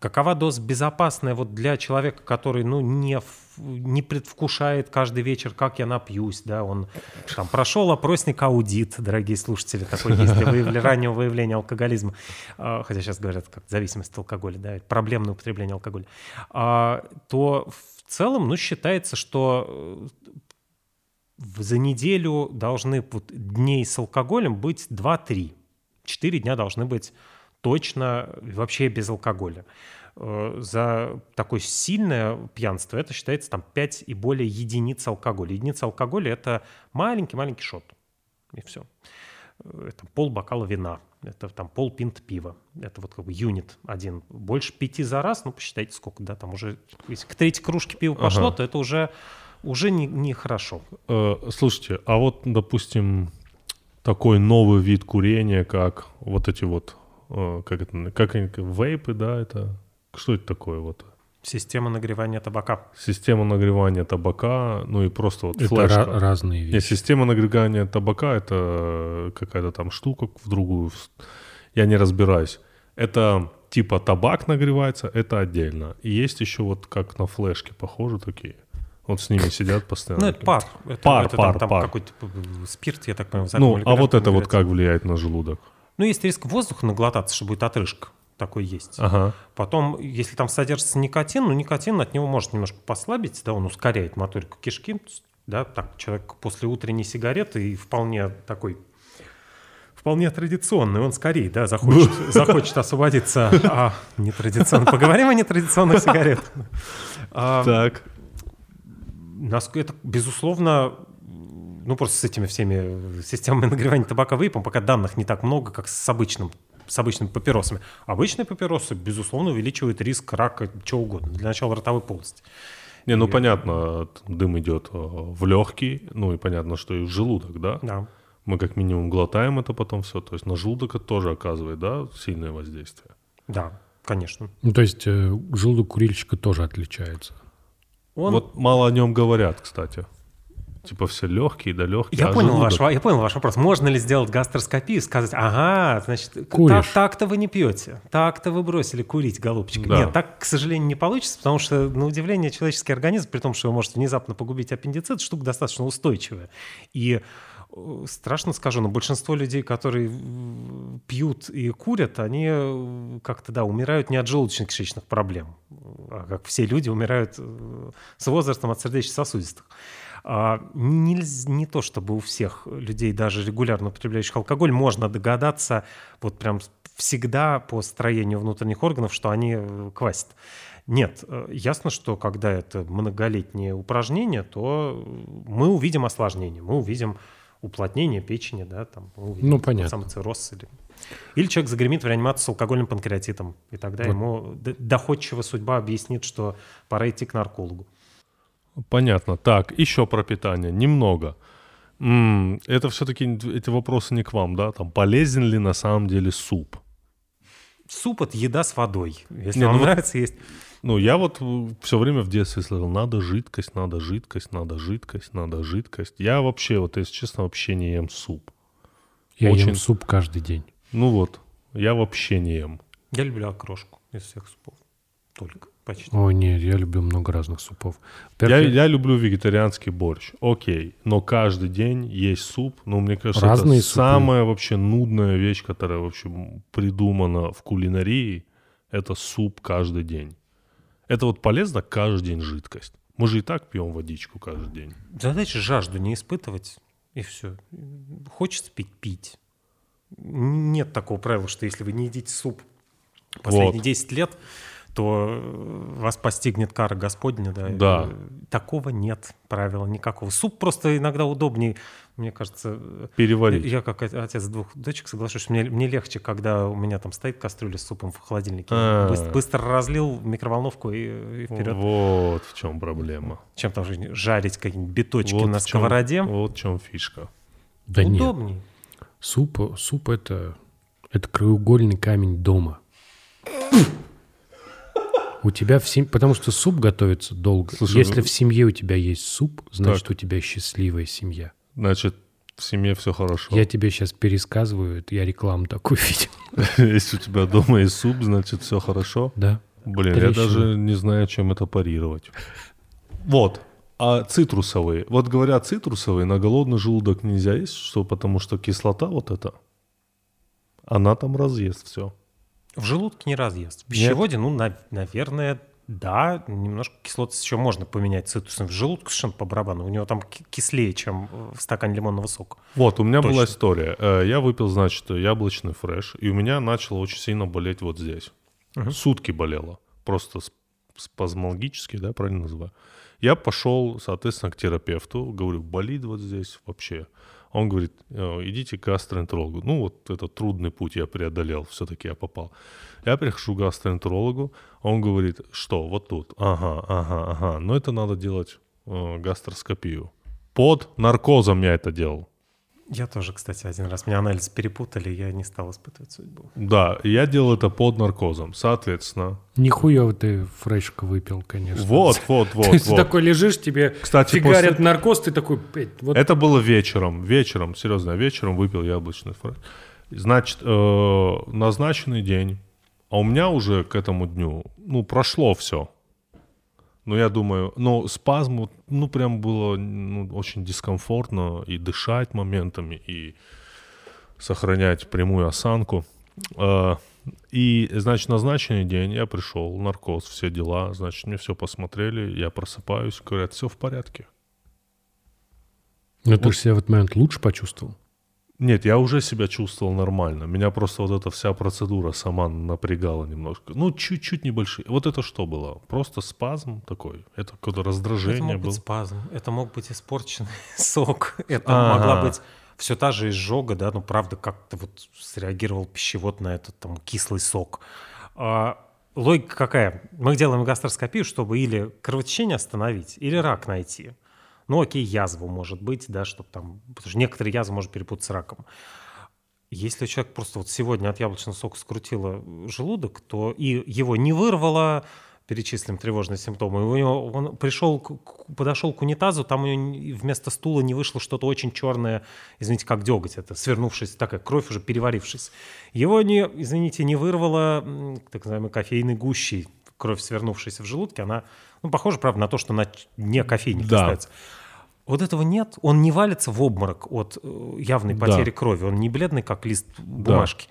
Какова доза безопасная вот для человека, который, ну, не, не предвкушает каждый вечер, как я напьюсь, да, он там прошел опросник аудит, дорогие слушатели, такой есть для выявля- раннего выявления алкоголизма, А, хотя сейчас говорят, как зависимость от алкоголя, да, проблемное употребление алкоголя, А, то целом, ну, считается, что э, в- за неделю должны вот дней с алкоголем быть 2-3. 4 дня должны быть точно вообще без алкоголя. Э, За такое сильное пьянство это считается там 5 и более единиц алкоголя. Единица алкоголя это маленький-маленький шот. И все. Это пол бокала вина, это там пол пинт пива. Это вот как бы юнит один. Больше пяти за раз, ну посчитайте сколько, да, там уже, если к третьей кружке пива пошло, Ага. то это уже, уже не, нехорошо. Э, слушайте, а вот, допустим, такой новый вид курения, как вот эти вот, э, как это, как они, вейпы, да, это, что это такое вот? Система нагревания табака. Система нагревания табака, ну и просто вот это флешка. ра- разные Не, вещи. система нагревания табака это какая-то там штука в другую. Я не разбираюсь. Это типа табак нагревается, это отдельно. И есть еще вот как на флешке похоже такие. Вот с ними сидят постоянно. Ну, это пар. Это, Пар, это пар, там, там пар. какой-то э, спирт, я так понимаю. Ну, а вот это вот как влияет на желудок? Ну, есть риск воздуха наглотаться, что будет отрыжка. Такой есть. Ага. Потом, если там содержится никотин, ну, никотин от него может немножко послабить, да, он ускоряет моторику кишки, да, так, человек после утренней сигареты и вполне такой вполне традиционный, он скорее, да, захочет, захочет освободиться. А, нетрадиционно. Поговорим о нетрадиционных сигаретах. А, Так. это, безусловно, ну, просто с этими всеми системами нагревания табака вейпом пока данных не так много, как с обычным с обычными папиросами. Обычные папиросы, безусловно, увеличивают риск рака чего угодно. Для начала ротовой полости. Не, ну понятно, дым идет э, в легкий, ну и понятно, что и в желудок, да? Да. Мы как минимум глотаем это потом все. То есть на желудок это тоже оказывает, да, сильное воздействие. Да, конечно. Ну, то есть э, желудок курильщика тоже отличается. Он... Вот мало о нем говорят, кстати. Типа все легкие, да легкие. Я, а понял желудок- ваш, я понял ваш вопрос. Можно ли сделать гастроскопию и сказать, ага, значит, Куришь. так, так-то вы не пьете, так-то вы бросили курить, голубчик. Да. Нет, так, к сожалению, не получится, потому что, на удивление, человеческий организм, при том, что его может внезапно погубить аппендицит, штука достаточно устойчивая. И э, страшно скажу, но большинство людей, которые пьют и курят, они э, как-то, да, умирают не от желудочно-кишечных проблем, а как все люди умирают э, с возрастом от сердечно-сосудистых. А, нельз- не то чтобы у всех людей, даже регулярно употребляющих алкоголь, можно догадаться вот прям всегда по строению внутренних органов, что они э, квасят. Нет, э, ясно, что когда это многолетнее упражнение, то э, мы увидим осложнение, мы увидим уплотнение печени, да, там, мы увидим Ну, понятно. самый цирроз или... Или человек загремит в реанимацию с алкогольным панкреатитом, и тогда Вот. ему д- доходчиво судьба объяснит, что пора идти к наркологу. Понятно. Так, еще про питание. Немного. М, это все-таки эти вопросы не к вам, да? Там полезен ли на самом деле суп? Суп — это еда с водой. Если Не, вам ну нравится есть... Ну, я вот все время в детстве слышал, надо жидкость, надо жидкость, надо жидкость, надо жидкость. Я вообще, вот если честно, вообще не ем суп. Я Очень- ем суп каждый день. Ну вот, я вообще не ем. Я люблю окрошку из всех супов. Только, почти. Ой, нет, я люблю много разных супов. Я, я люблю вегетарианский борщ, окей, но каждый день есть суп, ну, мне кажется, Разные это супы. самая вообще нудная вещь, которая вообще придумана в кулинарии, это суп каждый день. Это вот полезно каждый день жидкость. Мы же и так пьем водичку каждый день. Задача жажду не испытывать. И все. Хочется пить – пить. Нет такого правила, что если вы не едите суп последние Вот. 10 лет, то э, вас постигнет кара Господня. Да. Да. Такого нет правила никакого. Суп просто иногда удобнее, мне кажется. э, Переварить. Я как отец двух дочек соглашусь, мне, мне легче, когда у меня там стоит кастрюля с супом в холодильнике. А. Быс- Быстро, разлил в микроволновку и, и вперед. Вот в чем проблема. Чем там же жарить какие-нибудь биточки Вот на чем- сковороде. Вот в чем фишка. Да нет. Удобнее. Суп, суп это, это краеугольный камень дома. У тебя в семье... Потому что суп готовится долго. Слушай, Если ну- в семье у тебя есть суп, значит, Так. у тебя счастливая семья. Значит, в семье все хорошо. Я тебе сейчас пересказываю, я рекламу такую видел. Если у тебя дома есть суп, значит, все хорошо. Да. Блин, я Трещина. даже не знаю, чем это парировать. Вот. А цитрусовые. Вот говорят, цитрусовые на голодный желудок нельзя есть, что потому что кислота вот эта, она там разъест все. В желудке не разъест. В пищеводе, ну, на- наверное, да, немножко кислоты еще можно поменять цитрусом. В желудке совершенно по барабану. У него там ки- кислее, чем в стакане лимонного сока. Вот, у меня была Точно. история. Э, Я выпил, значит, яблочный фреш, и у меня начало очень сильно болеть вот здесь. Сутки болело. Просто сп- спазмологически, да, правильно называю. Я пошел, соответственно, к терапевту, говорю, болит вот здесь вообще. Он говорит, «Э, идите к гастроэнтерологу. Ну, вот этот трудный путь я преодолел, все-таки я попал. Я прихожу к гастроэнтерологу, он говорит, что, вот тут, ага, ага, ага, но это надо делать э, гастроскопию. Под наркозом я это делал. Я тоже, кстати, один раз. Меня анализ перепутали, я не стал испытывать судьбу. Да, я делал это под наркозом. Соответственно, Нихуево ты фрешка выпил, конечно. вот, вот, То вот, есть ты вот. такой лежишь, тебе Кстати, фигарят после- наркоз, ты такой, «Блядь, вот Это было вечером, вечером, серьезно, вечером выпил яблочный фреш. Значит, э, назначенный день, а у меня уже к этому дню, ну, прошло все. Ну, я думаю, ну, спазм, вот, ну, прям было ну, очень дискомфортно и дышать моментами, и сохранять прямую осанку. Э, И, значит, назначенный день я пришел, наркоз, все дела, значит, мне все посмотрели, я просыпаюсь, говорят, все в порядке. Ну ты же себя в этот момент лучше почувствовал. Нет, я уже себя чувствовал нормально. Меня просто вот эта вся процедура сама напрягала немножко. Ну, чуть-чуть небольшие. Вот это что было? Просто спазм такой? Это какое-то Это раздражение мог было? быть спазм, это мог быть испорченный сок, это Ага. могла быть все та же изжога, да, ну правда как-то вот среагировал пищевод на этот там кислый сок. А, логика какая? Мы делаем гастроскопию, чтобы или кровотечение остановить, или рак найти. Ну окей, язву может быть, да, чтобы там, потому что некоторые язвы можно перепутать с раком. Если человек просто вот сегодня от яблочного сока скрутило желудок, то и его не вырвало, перечислим тревожные симптомы, и у него, он пришел, подошел к унитазу, там у него не- вместо стула не вышло что-то очень черное, извините, как деготь, это свернувшись, такая кровь уже переварившись. Его, не, извините, не вырвало так называемой кофейной гущей, кровь, свернувшаяся в желудке, она, ну, похожа, правда, на то, что на не кофейник Да. остается. Вот этого нет, он не валится в обморок от э, явной Да. потери крови, он не бледный, как лист бумажки.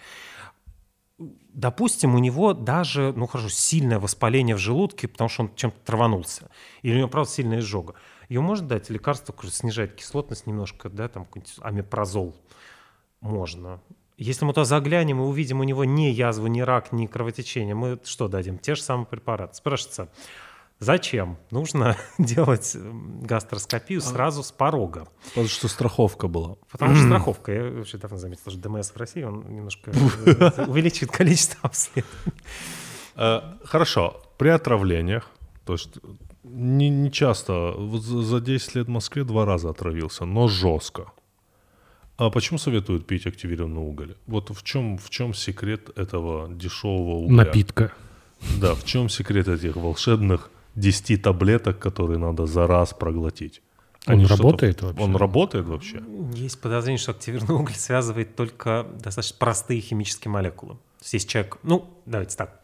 Допустим, у него даже, ну хорошо, сильное воспаление в желудке, потому что он чем-то траванулся. Или у него, правда, сильная изжога. Ее можно дать лекарство, снижает кислотность немножко, да, там какой-нибудь амипрозол. Можно. Если мы туда заглянем и увидим у него ни язву, ни рак, ни кровотечение, мы что дадим? Те же самые препараты. Спрашивается, зачем нужно делать м, гастроскопию сразу с порога? Потому что страховка была. Потому что страховка, я вообще давно заметил, что ДМС в России, он немножко э, увеличивает количество обследований. Э, Хорошо, при отравлениях, то есть не, не часто, за 10 лет в Москве два раза отравился, но жестко. А почему советуют пить активированный уголь? Вот в чем, в чем секрет этого дешевого угля? Напитка. Да, в чем секрет этих волшебных 10 таблеток, которые надо за раз проглотить? Он Они что-то- работает вообще? Он работает вообще? Есть подозрение, что активированный уголь связывает только достаточно простые химические молекулы. То есть если человек, ну, давайте так.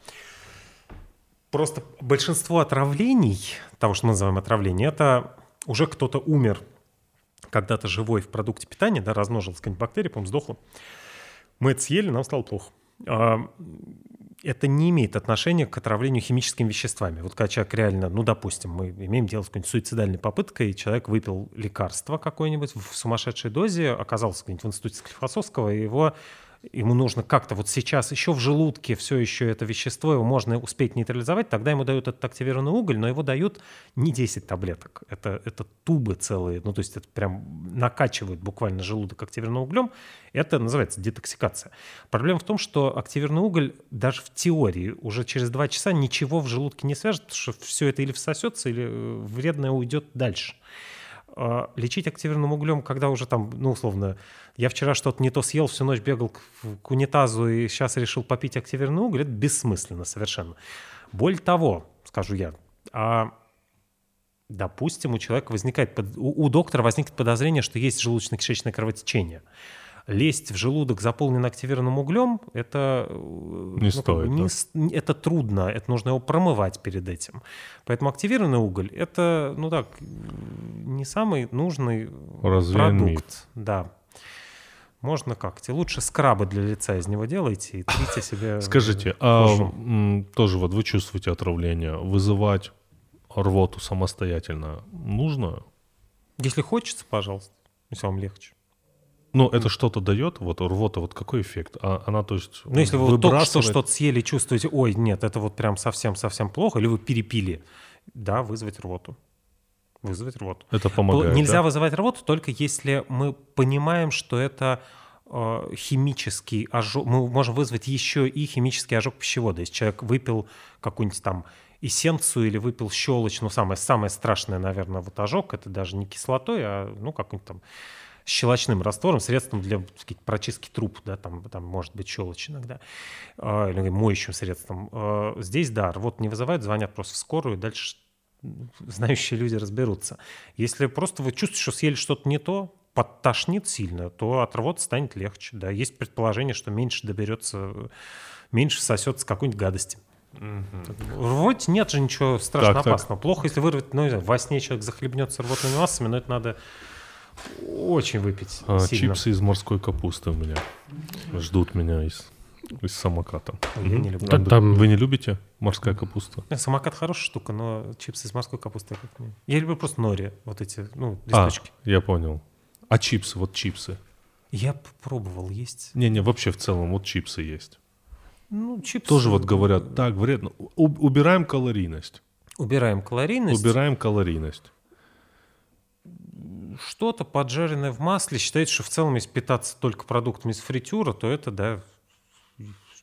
Просто большинство отравлений, того, что мы называем отравление, это уже кто-то умер когда-то живой в продукте питания, да, размножилась какая-нибудь бактерия, по-моему, сдохла. Мы это съели, нам стало плохо. А, это не имеет отношения к отравлению химическими веществами. Вот когда человек реально, ну, допустим, мы имеем дело с какой-нибудь суицидальной попыткой, и человек выпил лекарство какое-нибудь в сумасшедшей дозе, оказался где-нибудь в институте Склифосовского, и его ему нужно как-то вот сейчас еще в желудке все еще это вещество, его можно успеть нейтрализовать, тогда ему дают этот активированный уголь, но его дают не 10 таблеток, это, это тубы целые, ну то есть это прям накачивают буквально желудок активированным углем, это называется детоксикация. Проблема в том, что активированный уголь даже в теории уже через 2 часа ничего в желудке не свяжет, что все это или всосется, или э, вредное уйдет дальше. А, лечить активированным углем, когда уже там, ну, условно, я вчера что-то не то съел, всю ночь бегал к, к унитазу и сейчас решил попить активированный уголь, это бессмысленно совершенно. Более того, скажу я, а, допустим, у человека возникает, у, у доктора возникнет подозрение, что есть желудочно-кишечное кровотечение лезть в желудок, заполненный активированным углем, это, э, не ну, стоит, не, да? это трудно, это нужно его промывать перед этим. Поэтому активированный уголь – это, ну так, не самый нужный Разве продукт. Миф. Да. Можно как-то. Лучше скрабы для лица из него делайте и трите себе Скажите, а тоже вот вы чувствуете отравление, вызывать рвоту самостоятельно нужно? Если хочется, пожалуйста, если вам легче. Ну, это что-то дает, вот рвота, вот какой эффект? А, она, то есть, Ну, если вы только что что-то съели, чувствуете, ой, нет, это вот прям совсем-совсем плохо, или вы перепили, да, вызвать рвоту. Вызвать рвоту. Это помогает, Нельзя да? вызывать рвоту только если мы понимаем, что это э, химический ожог, мы можем вызвать еще и химический ожог пищевода. Если человек выпил какую-нибудь там эссенцию или выпил щелочь, ну, самое, самое страшное, наверное, вот ожог, это даже не кислотой, а, ну, какой-нибудь там щелочным раствором, средством для сказать, прочистки труб, да, там, там может быть щелочь иногда, э, или моющим средством. Э, здесь, да, вот не вызывают, звонят просто в скорую, дальше знающие люди разберутся. Если просто вы чувствуете, что съели что-то не то, подтошнит сильно, то от рвоты станет легче. Да. Есть предположение, что меньше доберется, меньше сосется какой-нибудь гадости. Угу. Рвоть нет же ничего страшно так, опасного. Так. Плохо, если вырвать, ну, во сне человек захлебнется рвотными массами, но это надо очень выпить а, сильно. Чипсы из морской капусты у меня ждут меня из, из самоката. Я не люблю. Там, там... Вы не любите морская капуста? Самокат хорошая штука, но чипсы из морской капусты как не. Я люблю просто нори, вот эти, ну, листочки. А, я понял. А чипсы, вот чипсы? Я пробовал есть. Не-не, вообще в целом вот чипсы есть. Ну, чипсы... Тоже вот говорят, так вредно. убираем калорийность. Убираем калорийность. Убираем калорийность что-то поджаренное в масле, считается, что в целом, если питаться только продуктами из фритюра, то это, да,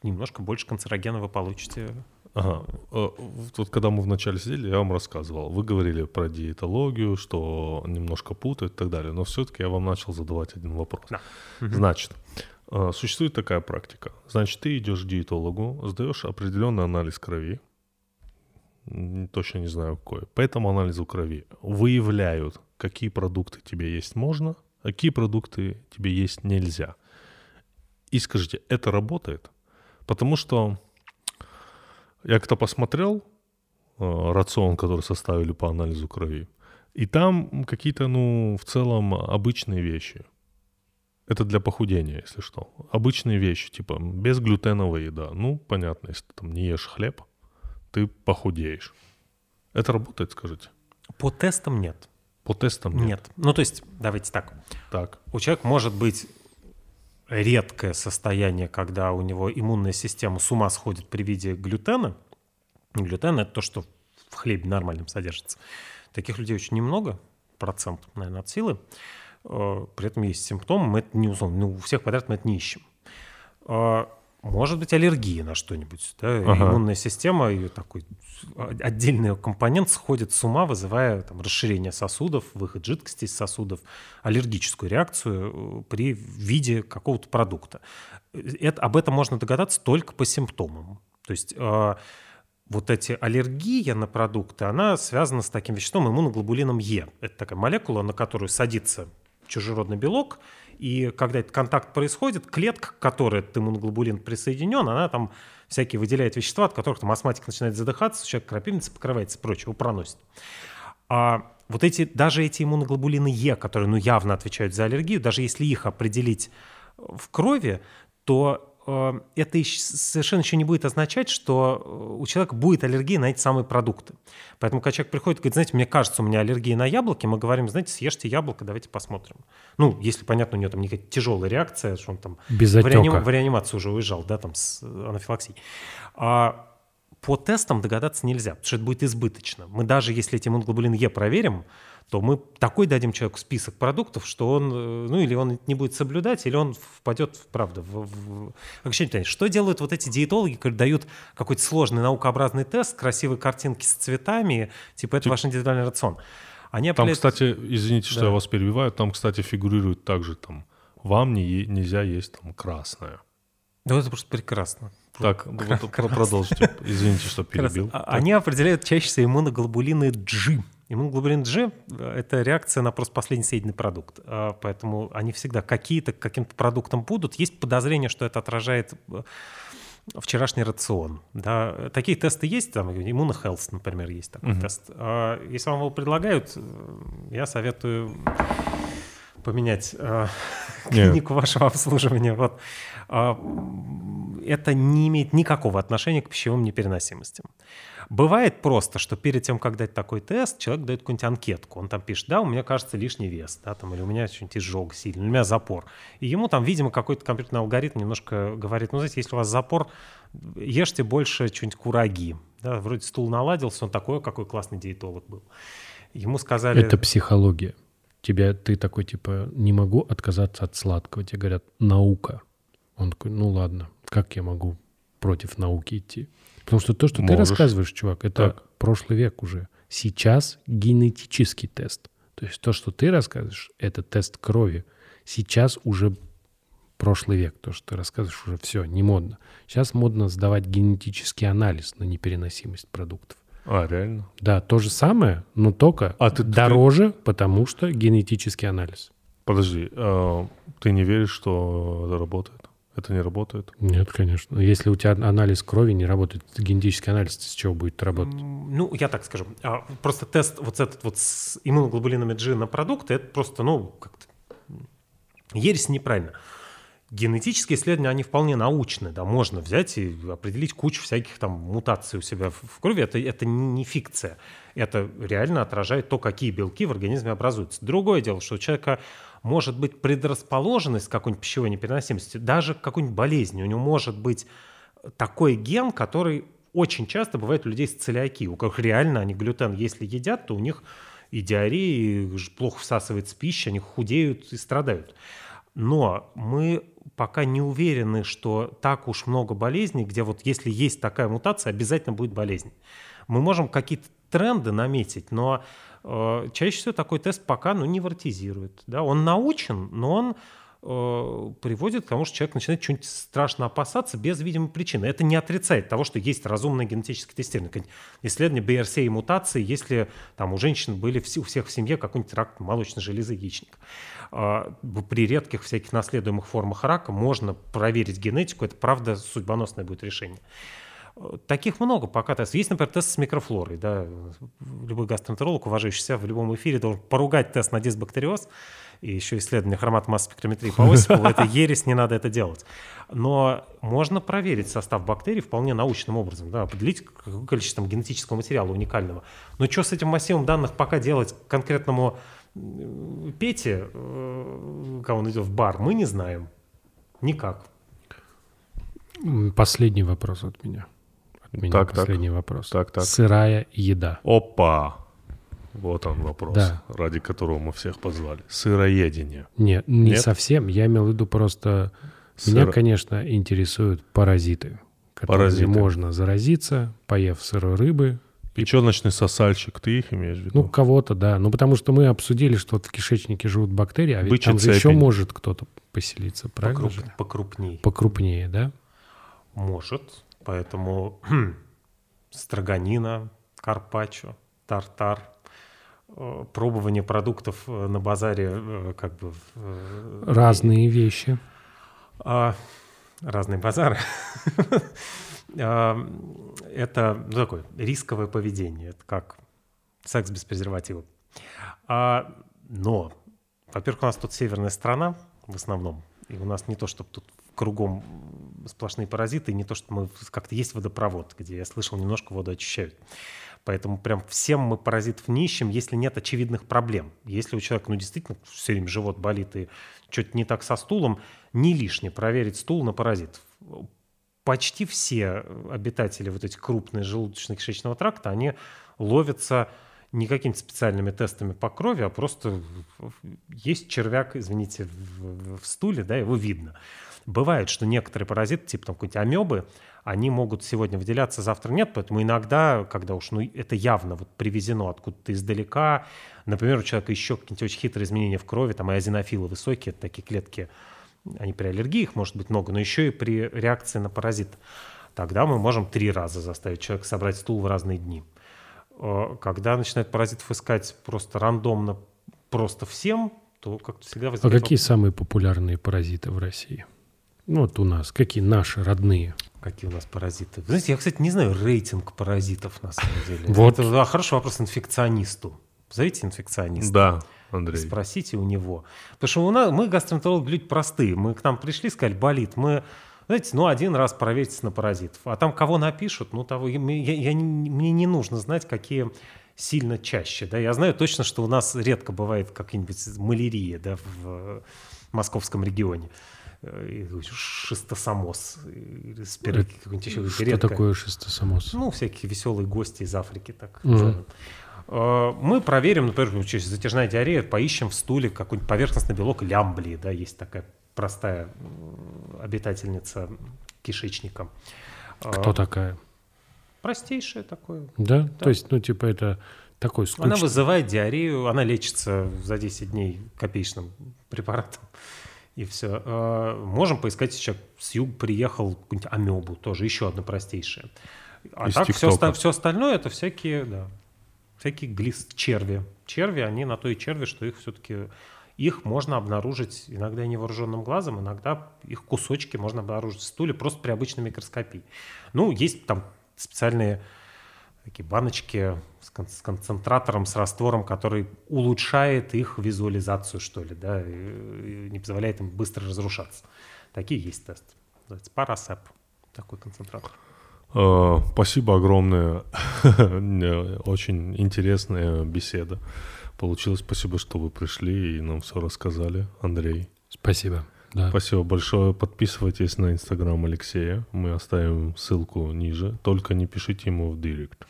немножко больше канцерогена вы получите. Ага. Э, вот когда мы вначале сидели, я вам рассказывал. Вы говорили про диетологию, что немножко путают и так далее. Но все-таки я вам начал задавать один вопрос. Да. Значит, э, существует такая практика. Значит, ты идешь к диетологу, сдаешь определенный анализ крови, точно не знаю какой. По этому анализу крови выявляют какие продукты тебе есть можно, а какие продукты тебе есть нельзя. И скажите, это работает? Потому что я как-то посмотрел э, рацион, который составили по анализу крови, и там какие-то, ну, в целом обычные вещи. Это для похудения, если что. Обычные вещи, типа безглютеновая еда. Ну, понятно, если ты там не ешь хлеб, ты похудеешь. Это работает, скажите? По тестам нет. По тестам нет? Нет. Ну, то есть, давайте так. Так. У человека может быть редкое состояние, когда у него иммунная система с ума сходит при виде глютена. Глютен – это то, что в хлебе нормальном содержится. Таких людей очень немного, процент, наверное, от силы. Э, при этом есть симптомы, мы это не условно, ну, у всех подряд мы это не ищем. Э, может быть аллергия на что-нибудь. Да? Ага. Иммунная система, ее такой отдельный компонент сходит с ума, вызывая там, расширение сосудов, выход жидкости из сосудов, аллергическую реакцию э, при виде какого-то продукта. Это, об этом можно догадаться только по симптомам. То есть э, вот эти аллергия на продукты, она связана с таким веществом иммуноглобулином Е. Это такая молекула, на которую садится чужеродный белок, и когда этот контакт происходит, клетка, к которой этот иммуноглобулин присоединен, она там всякие выделяет вещества, от которых там астматик начинает задыхаться, человек крапивница покрывается и прочее, проносит. А вот эти, даже эти иммуноглобулины Е, которые ну, явно отвечают за аллергию, даже если их определить в крови, то это ещё- совершенно еще не будет означать, что э, у человека будет аллергия на эти самые продукты. Поэтому, когда человек приходит и говорит, знаете, мне кажется, у меня аллергия на яблоки, мы говорим, знаете, съешьте яблоко, давайте посмотрим. Ну, если, понятно, у него там не тяжелая реакция, что он там Без в, реаним- в реанимацию уже уезжал, да, там с э, анафилаксией. А по тестам догадаться нельзя, потому что это будет избыточно. Мы даже если эти иммуноглобулин Е проверим, то мы такой дадим человеку список продуктов, что он, э, ну или он не будет соблюдать, или он впадет, правда, в, в- ощущение. Что делают вот эти диетологи, которые дают какой-то сложный наукообразный тест, красивые картинки с цветами, типа это ваш индивидуальный рацион. Они Там, определяют- кстати, извините, что Да. я вас перебиваю, там, кстати, фигурирует также там, вам не нельзя есть там красное. Да это просто прекрасно. Так, вот про- продолжите. Извините, что перебил. а- Они определяют чаще всего иммуноглобулины G. Иммуноглобулин G – это реакция на просто последний съеденный продукт. А, Поэтому они всегда какие-то каким-то продуктам будут. Есть подозрение, что это отражает э, вчерашний рацион. Да. Такие тесты есть, там иммунохелс, например, есть такой тест. А Если вам его предлагают, э, я советую поменять э, Нет. клинику вашего обслуживания. Вот. М, Это не имеет никакого отношения к пищевым непереносимостям. Бывает просто, что перед тем, как дать такой тест, человек дает какую-нибудь анкетку. Он там пишет, да, у меня кажется лишний вес, да, там, или у меня что-нибудь изжог сильный, у меня запор. И ему там, видимо, какой-то компьютерный алгоритм немножко говорит, ну, знаете, если у вас запор, ешьте больше что-нибудь кураги. Да, вроде стул наладился, он такой, какой классный диетолог был. Ему сказали... Это психология. Тебя, ты такой, типа, не могу отказаться от сладкого. Тебе говорят, наука. Он такой, ну ладно, как я могу против науки идти? Потому что то, что ты Можешь. рассказываешь, чувак, это Так. прошлый век уже. Сейчас генетический тест. То есть то, что ты рассказываешь, это тест крови. Сейчас уже прошлый век. То, что ты рассказываешь, уже все, не модно. Сейчас модно сдавать генетический анализ на непереносимость продуктов. А, реально? Да, то же самое, но только А ты- дороже, потому что генетический анализ. Подожди, а, ты не веришь, что это работает? Это не работает? Нет, конечно. Если у тебя анализ крови не работает, генетический анализ с чего будет работать? Ну, я так скажу. А, Просто тест вот этот вот с иммуноглобулинами G на продукты, это просто, ну, как-то ересь неправильно. Генетические исследования, они вполне научны, да, можно взять и определить кучу всяких там мутаций у себя в крови, это, это не фикция, это реально отражает то, какие белки в организме образуются. Другое дело, что у человека может быть предрасположенность к какой-нибудь пищевой непереносимости, даже к какой-нибудь болезни, у него может быть такой ген, который очень часто бывает у людей с целиакией, у которых реально они глютен, если едят, то у них и диарея, и плохо всасывается пища, они худеют и страдают. Но мы пока не уверены, что так уж много болезней, где вот если есть такая мутация, обязательно будет болезнь. Мы можем какие-то тренды наметить, но э, чаще всего такой тест пока ну, не вартизирует. Да? Он научен, но он приводит к тому, что человек начинает что-нибудь страшно опасаться без видимой причины. Это не отрицает того, что есть разумное генетическое тестирование. Исследование БРС и мутации, если там у женщин были у всех в семье какой-нибудь рак молочной железы яичника. А, При редких всяких наследуемых формах рака можно проверить генетику, это правда судьбоносное будет решение. Э, Таких много пока тестов. Есть, например, тест с микрофлорой. Да. Любой гастроэнтеролог, уважающий себя, в любом эфире должен поругать тест на дисбактериоз и еще исследование хроматомасс-спектрометрии по Осипову. Это ересь, не надо это делать. Но можно проверить состав бактерий вполне научным образом, да, определить какое количество там, генетического материала уникального. Но что с этим массивом данных пока делать конкретному Пете, э, когда он идет в бар, мы не знаем. Никак. Последний вопрос от меня. От меня Так, так. последний вопрос. Так, так. Сырая еда. Опа! Вот он вопрос, Да. ради которого мы всех позвали. Сыроедение. Нет, не Нет? совсем. Я имел в виду просто... Меня, Сыро- конечно, интересуют паразиты, которыми Паразиты. можно заразиться, поев сырой рыбы. Печеночный сосальщик, ты их имеешь в виду? Ну, кого-то, да. Ну, потому что мы обсудили, что вот в кишечнике живут бактерии, а ведь Бычий там же еще цепень. может кто-то поселиться, правильно Покруп- же? покрупнее. Покрупнее, да? Может. Поэтому строганина, карпаччо, тартар, пробование продуктов э, на базаре э, как бы... э, Разные вещи. А, разные базары. А, Это ну, такое рисковое поведение. Это как секс без презерватива. А, Но, во-первых, у нас тут северная страна в основном. И у нас не то, чтобы тут кругом сплошные паразиты, не то, что мы как-то есть водопровод, где я слышал, немножко воду очищают. Поэтому прям всем мы паразитов не ищем, если нет очевидных проблем. Если у человека, ну, действительно, все время живот болит и что-то не так со стулом, не лишне проверить стул на паразитов. Почти все обитатели вот этих крупных желудочно-кишечного тракта, они ловятся не какими-то специальными тестами по крови, а просто есть червяк, извините, в, в стуле, да, его видно. Бывает, что некоторые паразиты, типа там какой-нибудь амебы, они могут сегодня выделяться, завтра нет, поэтому иногда, когда уж ну, это явно вот привезено откуда-то издалека, например, у человека еще какие-нибудь очень хитрые изменения в крови, там и азинофилы высокие, это такие клетки, они при аллергии, их может быть много, но еще и при реакции на паразит. Тогда мы можем три раза заставить человека собрать стул в разные дни. Э, когда начинают паразитов искать просто рандомно, просто всем, то как-то всегда А возникает... какие самые популярные паразиты в России? Ну, вот у нас. Какие наши родные? Какие у нас паразиты? Вы знаете, я, кстати, не знаю рейтинг паразитов на самом деле. Вот. Это да, хороший вопрос инфекционисту. Позовите инфекциониста. Да, Андрей. Спросите у него. Потому что у нас, мы гастроэнтерологи люди простые. Мы к нам пришли, сказали, болит. Мы, знаете, ну один раз проверьтесь на паразитов. А там кого напишут, ну того, я, я не- мне не нужно знать, какие сильно чаще. Да? Я знаю точно, что у нас редко бывает какая-нибудь малярия да, в московском регионе. Э, и Шистосомоз. или какой-нибудь еще Что редко. такое шистосомоз? Ну, всякие веселые гости из Африки, так. Э, Мы проверим, например, через затяжная диарея, поищем в стуле какой-нибудь поверхностный белок лямблии, да, есть такая простая обитательница кишечника. Э, Кто такая? Простейшее такое. Да? То есть, ну, типа, это такой скучный... Она вызывает диарею, она лечится за 10 дней копеечным препаратом. И все. Можем поискать, человек с юга приехал, какую-нибудь амебу, тоже еще одна простейшая. А Из так все, все остальное это всякие, да, всякие глист, черви. Черви, они на то и черви, что их все-таки их можно обнаружить иногда и невооруженным глазом, иногда их кусочки можно обнаружить в стуле просто при обычной микроскопии. Ну, есть там специальные такие баночки с, кон- с концентратором, с раствором, который улучшает их визуализацию, что ли, да, и, и не позволяет им быстро разрушаться. Такие есть тесты. Называется Парасеп, такой концентратор. Э, Спасибо огромное. Очень интересная беседа. Получилось. Спасибо, что вы пришли и нам все рассказали. Андрей. Спасибо. Да. Спасибо большое. Подписывайтесь на инстаграм Алексея. Мы оставим ссылку ниже. Только не пишите ему в директ.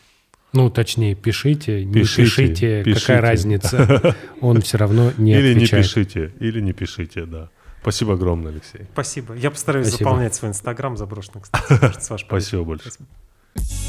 Ну, точнее, пишите, не Пишите, пишите, пишите. какая разница. Он все равно не или не отвечает. пишите. Или не пишите, да. Спасибо огромное, Алексей. Спасибо. Я постараюсь Спасибо. заполнять свой инстаграм заброшенный, кстати, Спасибо большое. Спасибо.